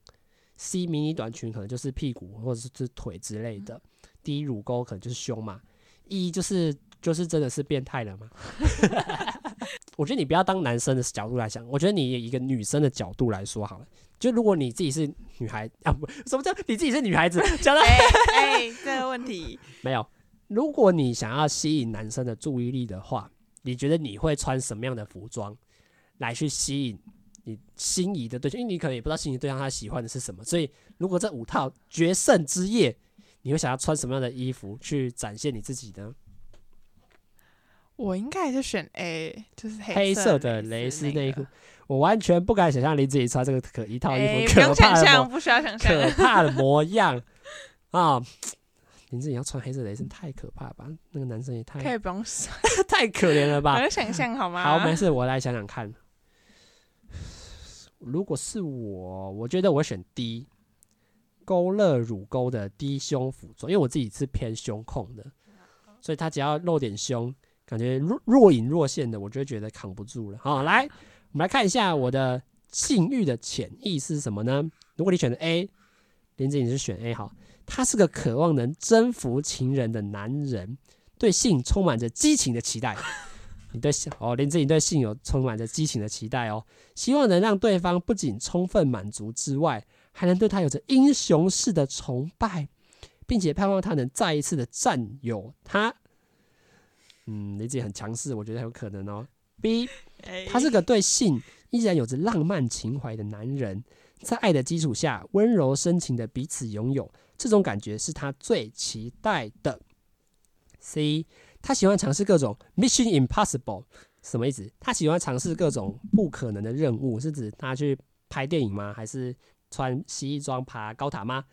C 迷你短裙可能就是屁股或者是腿之类的，D 乳沟可能就是胸嘛，E 就是就是真的是变态了嘛？*laughs* *laughs* 我觉得你不要当男生的角度来想，我觉得你以一个女生的角度来说好了。就如果你自己是女孩啊，不，什么叫你自己是女孩子？讲到 *laughs* 哎，这个问题没有。如果你想要吸引男生的注意力的话，你觉得你会穿什么样的服装来去吸引？你心仪的对象，因为你可能也不知道心仪对象他喜欢的是什么，所以如果这五套决胜之夜，你会想要穿什么样的衣服去展现你自己呢？我应该还是选 A，就是黑色，的蕾丝内衣裤。我完全不敢想象林子怡穿这个可一套衣服，欸、可怕的不需要想象，可怕的 *laughs* 模样啊！林子怡要穿黑色蕾丝太可怕吧？那个男生也太可以不用 *laughs* 太可怜了吧？*laughs* 我想象好吗？好，没事，我来想想看。如果是我，我觉得我会选 D，勾勒乳沟的低胸服装，因为我自己是偏胸控的，所以他只要露点胸，感觉若若隐若现的，我就觉得扛不住了。好，来，我们来看一下我的性欲的潜意是什么呢？如果你选的 A，林子颖是选 A，好，他是个渴望能征服情人的男人，对性充满着激情的期待。你对性哦，林志颖对性有充满着激情的期待哦，希望能让对方不仅充分满足之外，还能对他有着英雄式的崇拜，并且盼望他能再一次的占有他。嗯，你自己很强势，我觉得很有可能哦。B，他是个对性依然有着浪漫情怀的男人，在爱的基础下温柔深情的彼此拥有，这种感觉是他最期待的。C。他喜欢尝试各种 Mission Impossible，什么意思？他喜欢尝试各种不可能的任务，是指他去拍电影吗？还是穿西装爬高塔吗？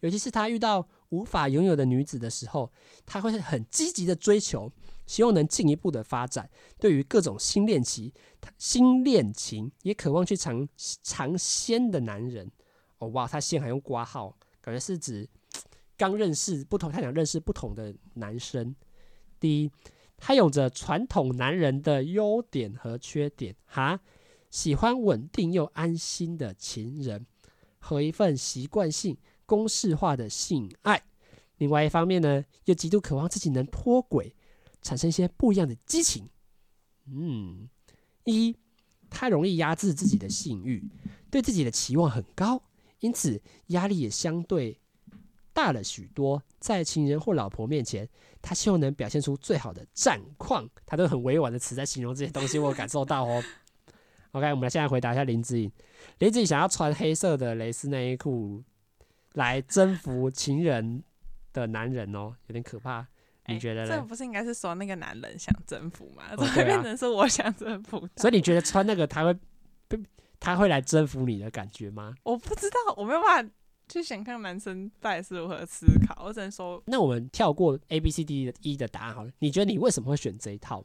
尤其是他遇到无法拥有的女子的时候，他会很积极的追求，希望能进一步的发展。对于各种新恋情，新恋情也渴望去尝尝鲜的男人。哦哇，他鲜还用挂号，感觉是指 *tsk* 刚认识不同，他想认识不同的男生。第一，他有着传统男人的优点和缺点，哈，喜欢稳定又安心的情人和一份习惯性公式化的性爱。另外一方面呢，又极度渴望自己能脱轨，产生一些不一样的激情。嗯，一，他容易压制自己的性欲，对自己的期望很高，因此压力也相对大了许多。在情人或老婆面前，他希望能表现出最好的战况，他都很委婉的词在形容这些东西，我感受到哦。*laughs* OK，我们来现在回答一下林子颖。林子颖想要穿黑色的蕾丝内衣裤来征服情人的男人哦，有点可怕，你觉得呢？这不是应该是说那个男人想征服吗？怎么会变成是我想征服？所以你觉得穿那个他会他会来征服你的感觉吗？我不知道，我没有办法。去想看男生到底是如何思考。我只能说，那我们跳过 A B C D 的 E 的答案好了。你觉得你为什么会选这一套？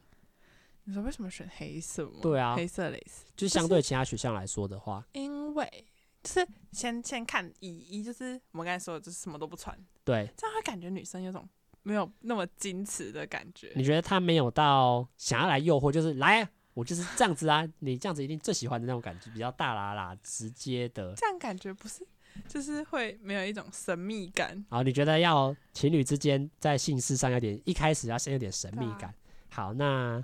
你说为什么选黑色吗？对啊，黑色蕾丝，就相对其他学校来说的话，因为就是先先看以一，就是我们刚才说的，就是什么都不穿，对，这样会感觉女生有种没有那么矜持的感觉。你觉得他没有到想要来诱惑，就是来。我就是这样子啊，你这样子一定最喜欢的那种感觉，比较大啦啦，直接的。这样感觉不是，就是会没有一种神秘感。好，你觉得要情侣之间在性事上有点，一开始要先有点神秘感。啊、好，那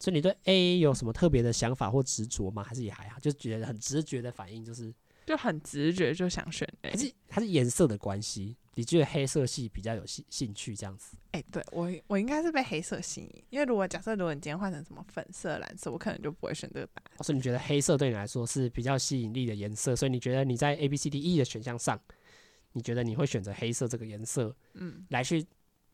所以你对 A 有什么特别的想法或执着吗？还是也还好，就觉得很直觉的反应，就是就很直觉就想选 A，还是还是颜色的关系？你觉得黑色系比较有兴兴趣这样子？哎、欸，对我我应该是被黑色吸引，因为如果假设如果你今天换成什么粉色、蓝色，我可能就不会选这个答案。所以你觉得黑色对你来说是比较吸引力的颜色，所以你觉得你在 A B C D E 的选项上，你觉得你会选择黑色这个颜色，嗯，来去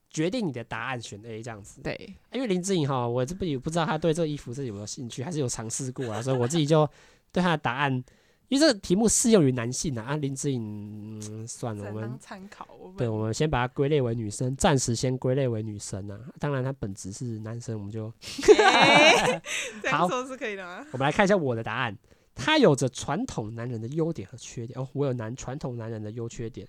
决定你的答案选 A 这样子。对，因为林志颖哈，我这不也不知道他对这个衣服是有没有兴趣，还是有尝试过啊，所以我自己就对他的答案。因为这个题目适用于男性啊，啊林志颖、嗯、算了，我们参考。对，我们先把它归类为女生，暂时先归类为女生啊。当然，他本质是男生，我们就、*laughs* 欸、好是可以的吗？我们来看一下我的答案。他有着传统男人的优点和缺点哦。我有男传统男人的优缺点。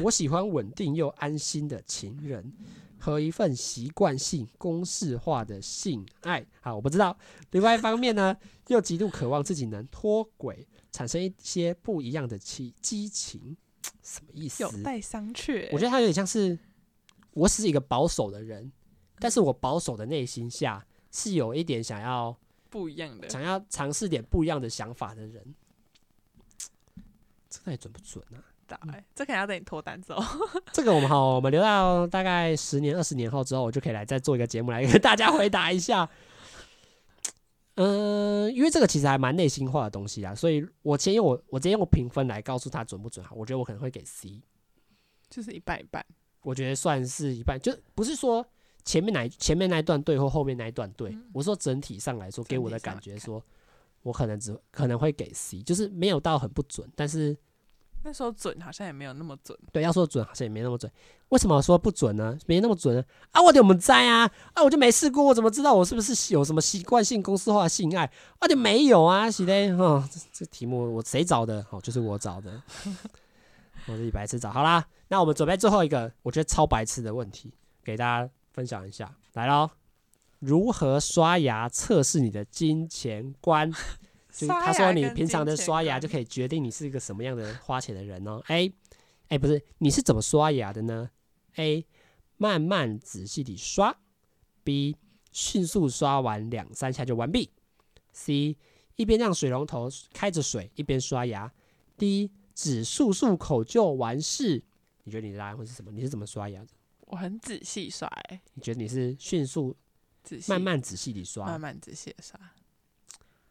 我喜欢稳定又安心的情人和一份习惯性公式化的性爱。好，我不知道。另外一方面呢，又极度渴望自己能脱轨。产生一些不一样的激激情，*tsk* 什么意思？有待商榷。我觉得他有点像是，我是一个保守的人，但是我保守的内心下是有一点想要不一样的，想要尝试点不一样的想法的人。*tsk* 这到底准不准啊？对，这可能要等你脱单之后。*laughs* 这个我们好，我们留到大概十年、二十年后之后，我就可以来再做一个节目来跟大家回答一下。嗯，因为这个其实还蛮内心化的东西啊，所以我先用我我直接用评分来告诉他准不准哈。我觉得我可能会给 C，就是一半一半。我觉得算是一半，就不是说前面哪前面那一段对或后面那一段对，嗯、我说整体上来说给我的感觉说，我可能只可能会给 C，就是没有到很不准，但是。那时候准好像也没有那么准，对，要说准好像也没那么准。为什么说不准呢？没那么准呢？啊，我就没在啊？啊，我就没试过，我怎么知道我是不是有什么习惯性公式化性爱？啊，就没有啊，是的，哈，这题目我谁找的？哦，就是我找的，*laughs* 我自己白痴找。好啦，那我们准备最后一个，我觉得超白痴的问题，给大家分享一下。来喽，如何刷牙测试你的金钱观？就他说，你平常的刷牙就可以决定你是一个什么样的花钱的人哦。A，哎，不是，你是怎么刷牙的呢？A，慢慢仔细地刷。B，迅速刷完两三下就完毕。C，一边让水龙头开着水一边刷牙。D，只漱漱口就完事。你觉得你的答案会是什么？你是怎么刷牙的？我很仔细刷。欸，你觉得你是迅速、仔细、慢慢仔细地刷？慢慢仔细地刷。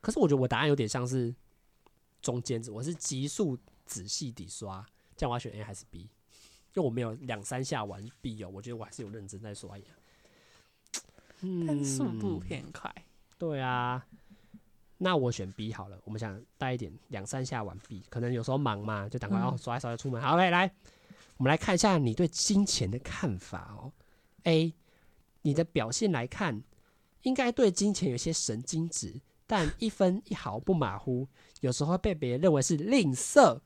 可是我觉得我答案有点像是中间值，我是急速仔细地刷，这样我要选 A 还是 B？因为我没有两三下完毕哦，我觉得我还是有认真在刷牙，但是速度偏快。对啊，那我选 B 好了。我们想带一点两三下完毕，可能有时候忙嘛，就赶快要刷一刷就出门。好，OK，来，我们来看一下你对金钱的看法哦。A，你的表现来看，应该对金钱有些神经质。但一分一毫不马虎，有时候被别人认为是吝啬。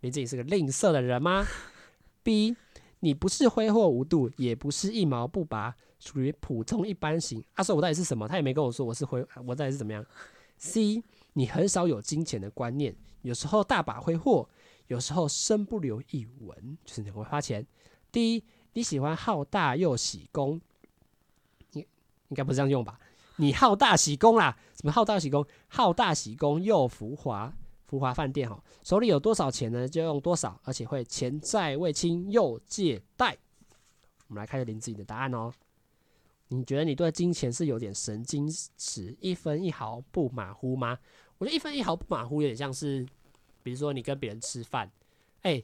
你自己是个吝啬的人吗？B，你不是挥霍无度，也不是一毛不拔，属于普通一般型。他、啊、说我到底是什么？他也没跟我说我是挥，我到底是怎么样？C，你很少有金钱的观念，有时候大把挥霍，有时候身不留一文，就是你会花钱。D，你喜欢好大又喜功，你应该不是这样用吧？你好大喜功啦？什么好大喜功？好大喜功又浮华，浮华饭店哈，手里有多少钱呢，就用多少，而且会钱债未清又借贷。我们来看一下林子颖的答案哦。你觉得你对金钱是有点神经质，一分一毫不马虎吗？我觉得一分一毫不马虎有点像是，比如说你跟别人吃饭，哎、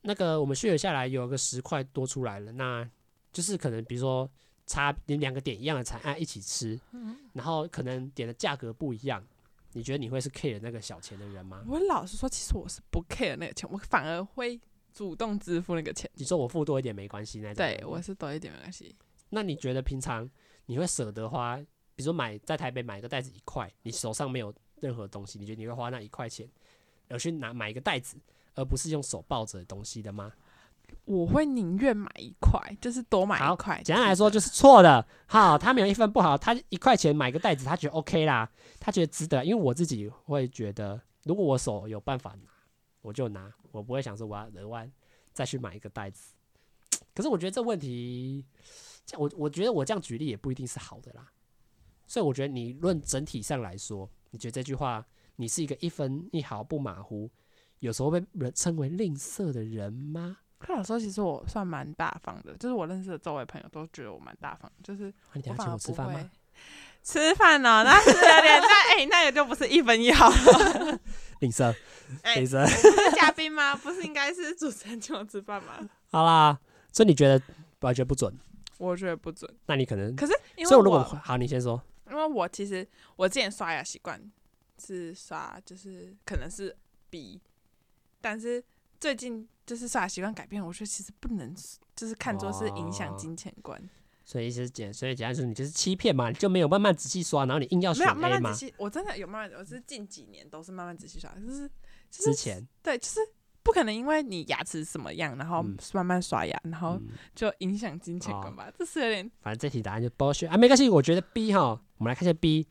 那个我们 share 下来有个十块多出来了，那就是可能比如说。差你两个点一样的菜，按，一起吃，然后可能点的价格不一样，你觉得你会是 care 那个小钱的人吗？我老实说，其实我是不 care 那个钱，我反而会主动支付那个钱。你说我付多一点没关系那种？对，我是多一点没关系。那你觉得平常你会舍得花，比如说买在台北买一个袋子一块，你手上没有任何东西，你觉得你会花那一块钱，而去拿买一个袋子，而不是用手抱着东西的吗？我会宁愿买一块，就是多买一块。简单来说就是错的。好，他没有一分不好，他一块钱买个袋子，他觉得 OK 啦，他觉得值得。因为我自己会觉得，如果我手有办法拿，我就拿，我不会想说我要额外再去买一个袋子。可是我觉得这问题。我我觉得我这样举例也不一定是好的啦，所以我觉得你论整体上来说，你觉得这句话，你是一个一分一毫不马虎，有时候被人称为吝啬的人吗？看有时候其实我算蛮大方的，就是我认识的周围朋友都觉得我蛮大方，就是我你请我吃饭吗？*laughs* 吃饭呢？那是有点那哎、欸，那也就不是一分一毫了，*laughs* 吝啬，吝啬，是嘉宾吗？不是应该是主持人请我吃饭吗？*laughs* 好啦，所以你觉得我觉得不准？我觉得不准，那你可能可是所以我如果好，你先说。因为我其实我之前刷牙习惯是刷，就是可能是 B，但是最近就是刷牙习惯改变，我觉得其实不能就是看作是影响金钱观。哦、所以意思是简，所以简单说，你就是欺骗嘛，你就没有慢慢仔细刷，然后你硬要选 A 慢慢仔细，我真的有慢慢，我是近几年都是慢慢仔细刷，就是、就是、之前对，就是。不可能，因为你牙齿什么样，然后慢慢刷牙，嗯、然后就影响金钱观吧？这是有点……反正这题答案就剥削啊，没关系。我觉得 B 哈，我们来看一下 B。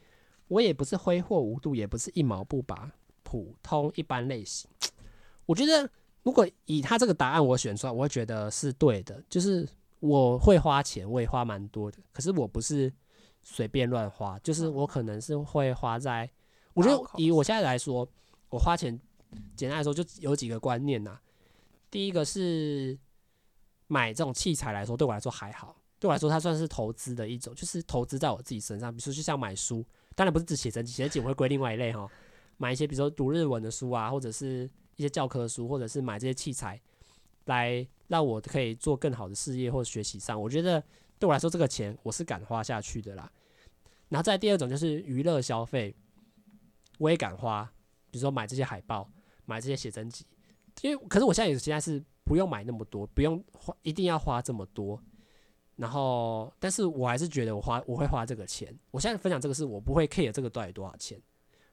我也不是挥霍无度，也不是一毛不拔，普通一般类型。我觉得如果以他这个答案我选出来，我会觉得是对的。就是我会花钱，我也花蛮多的，可是我不是随便乱花，就是我可能是会花在……我觉得以我现在来说，我花钱。简单来说，就有几个观念呐、啊。第一个是买这种器材来说，对我来说还好。对我来说，它算是投资的一种，就是投资在我自己身上。比如说，就像买书，当然不是只写真集，写真集我会归另外一类哈。买一些比如说读日文的书啊，或者是一些教科书，或者是买这些器材，来让我可以做更好的事业或者学习上。我觉得对我来说，这个钱我是敢花下去的啦。然后再第二种就是娱乐消费，我也敢花，比如说买这些海报。买这些写真集，因为可是我现在也现在是不用买那么多，不用花一定要花这么多。然后，但是我还是觉得我花我会花这个钱。我现在分享这个是我不会 care 这个到底多少钱，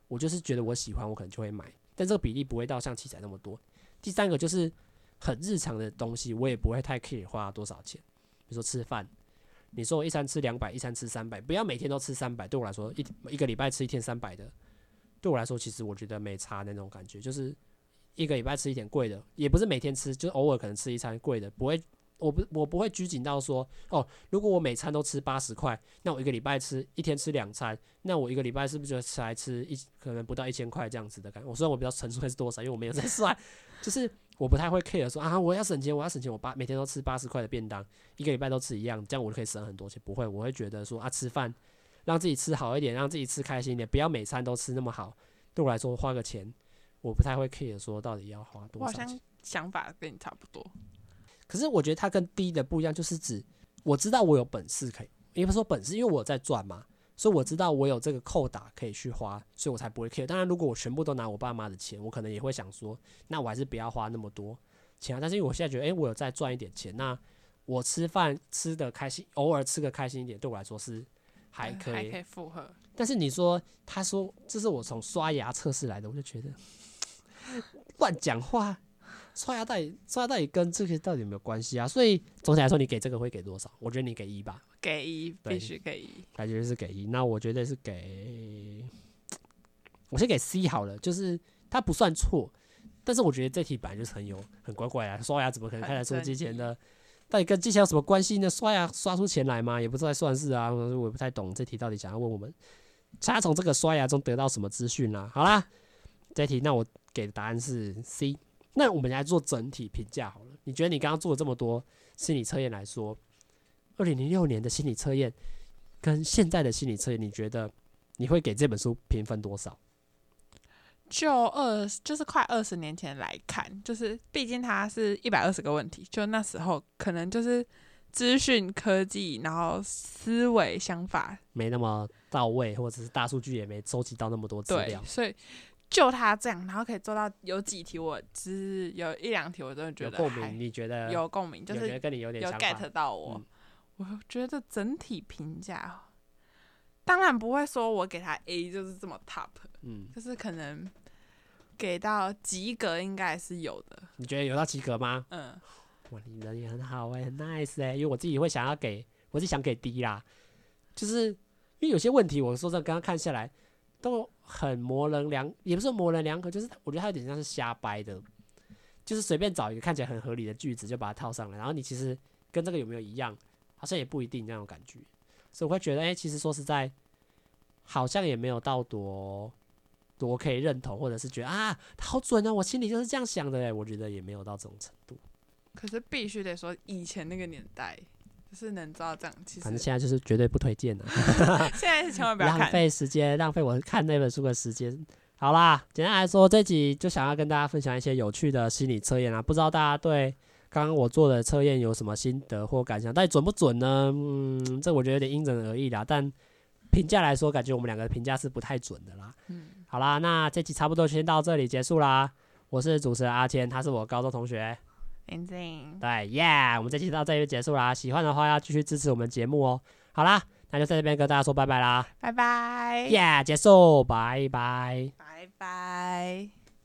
我就是觉得我喜欢，我可能就会买。但这个比例不会到像器材那么多。第三个就是很日常的东西，我也不会太 care 花多少钱。比如说吃饭，你说我一餐吃两百，一餐吃三百，不要每天都吃三百。对我来说，一一个礼拜吃一天三百的，对我来说其实我觉得没差那种感觉，就是。一个礼拜吃一点贵的，也不是每天吃，就是偶尔可能吃一餐贵的，不会，我不我不会拘谨到说，哦，如果我每餐都吃八十块，那我一个礼拜吃一天吃两餐，那我一个礼拜是不是就才吃一可能不到一千块这样子的感觉？我虽然我比较纯粹是多少，因为我没有在算，*laughs* 就是我不太会 care 说啊，我要省钱，我要省钱，我八每天都吃八十块的便当，一个礼拜都吃一样，这样我就可以省很多钱。不会，我会觉得说啊，吃饭让自己吃好一点，让自己吃开心一点，不要每餐都吃那么好，对我来说花个钱。我不太会 care 说到底要花多少钱。我好像想法跟你差不多。可是我觉得它跟低的不一样，就是指我知道我有本事可以，也不是说本事，因为我在赚嘛，所以我知道我有这个扣打可以去花，所以我才不会 care。当然，如果我全部都拿我爸妈的钱，我可能也会想说，那我还是不要花那么多钱啊。但是因为我现在觉得，诶、欸，我有在赚一点钱，那我吃饭吃的开心，偶尔吃个开心一点，对我来说是还可以，还可以负荷。但是你说，他说这是我从刷牙测试来的，我就觉得。*sniffs* 乱讲话，刷牙到底刷牙到底跟这个到底有没有关系啊？所以总体来说，你给这个会给多少？我觉得你给一吧，给一，必须给一，感觉是给一。那我觉得是给，我先给 C 好了，就是它不算错，但是我觉得这题本来就是很有很怪怪啊。刷牙怎么可能看得出金钱的？到底跟金钱有什么关系呢？刷牙刷出钱来吗？也不是在算是啊，我也不太懂这题到底想要问我们，他从这个刷牙中得到什么资讯啊？好啦，这题那我。给的答案是 C，那我们来做整体评价好了。你觉得你刚刚做了这么多心理测验来说，二零零六年的心理测验跟现在的心理测验，你觉得你会给这本书评分多少？就二就是快二十年前来看，就是毕竟它是一百二十个问题，就那时候可能就是资讯科技，然后思维想法没那么到位，或者是大数据也没收集到那么多资料，所以。就他这样，然后可以做到有几题我只是有一两题我真的觉得有共鸣，你觉得有共鸣，就是有跟你有点有 get 到我。嗯、我觉得整体评价，当然不会说我给他 A 就是这么 top，嗯，就是可能给到及格应该是有的。你觉得有到及格吗？嗯，哇，你人也很好哎、欸，很 nice 哎、欸，因为我自己会想要给，我是想给 D 啦，就是因为有些问题，我说真的，刚刚看下来。都很模棱两，也不是模棱两可，就是我觉得它有点像是瞎掰的，就是随便找一个看起来很合理的句子就把它套上来，然后你其实跟这个有没有一样，好像也不一定那种感觉，所以我会觉得，哎、其实说实在，好像也没有到多多可以认同，或者是觉得啊，好准啊，我心里就是这样想的，哎，我觉得也没有到这种程度。可是必须得说，以前那个年代。就是能做到这样，其实反正现在就是绝对不推荐的。*laughs* 现在是千万不要看，浪费时间，浪费我看那本书的时间。好啦，简单来说，这集就想要跟大家分享一些有趣的心理测验啊。不知道大家对刚刚我做的测验有什么心得或感想？到底准不准呢？嗯，这我觉得有点因人而异啦。但评价来说，感觉我们两个评价是不太准的啦。嗯，好啦，那这集差不多先到这里结束啦。我是主持人阿谦，他是我高中同学。对，耶、yeah！我们这期到这里就结束啦。喜欢的话要继续支持我们节目哦。好啦，那就在这边跟大家说拜拜啦，拜拜，耶！结束，拜拜，拜拜。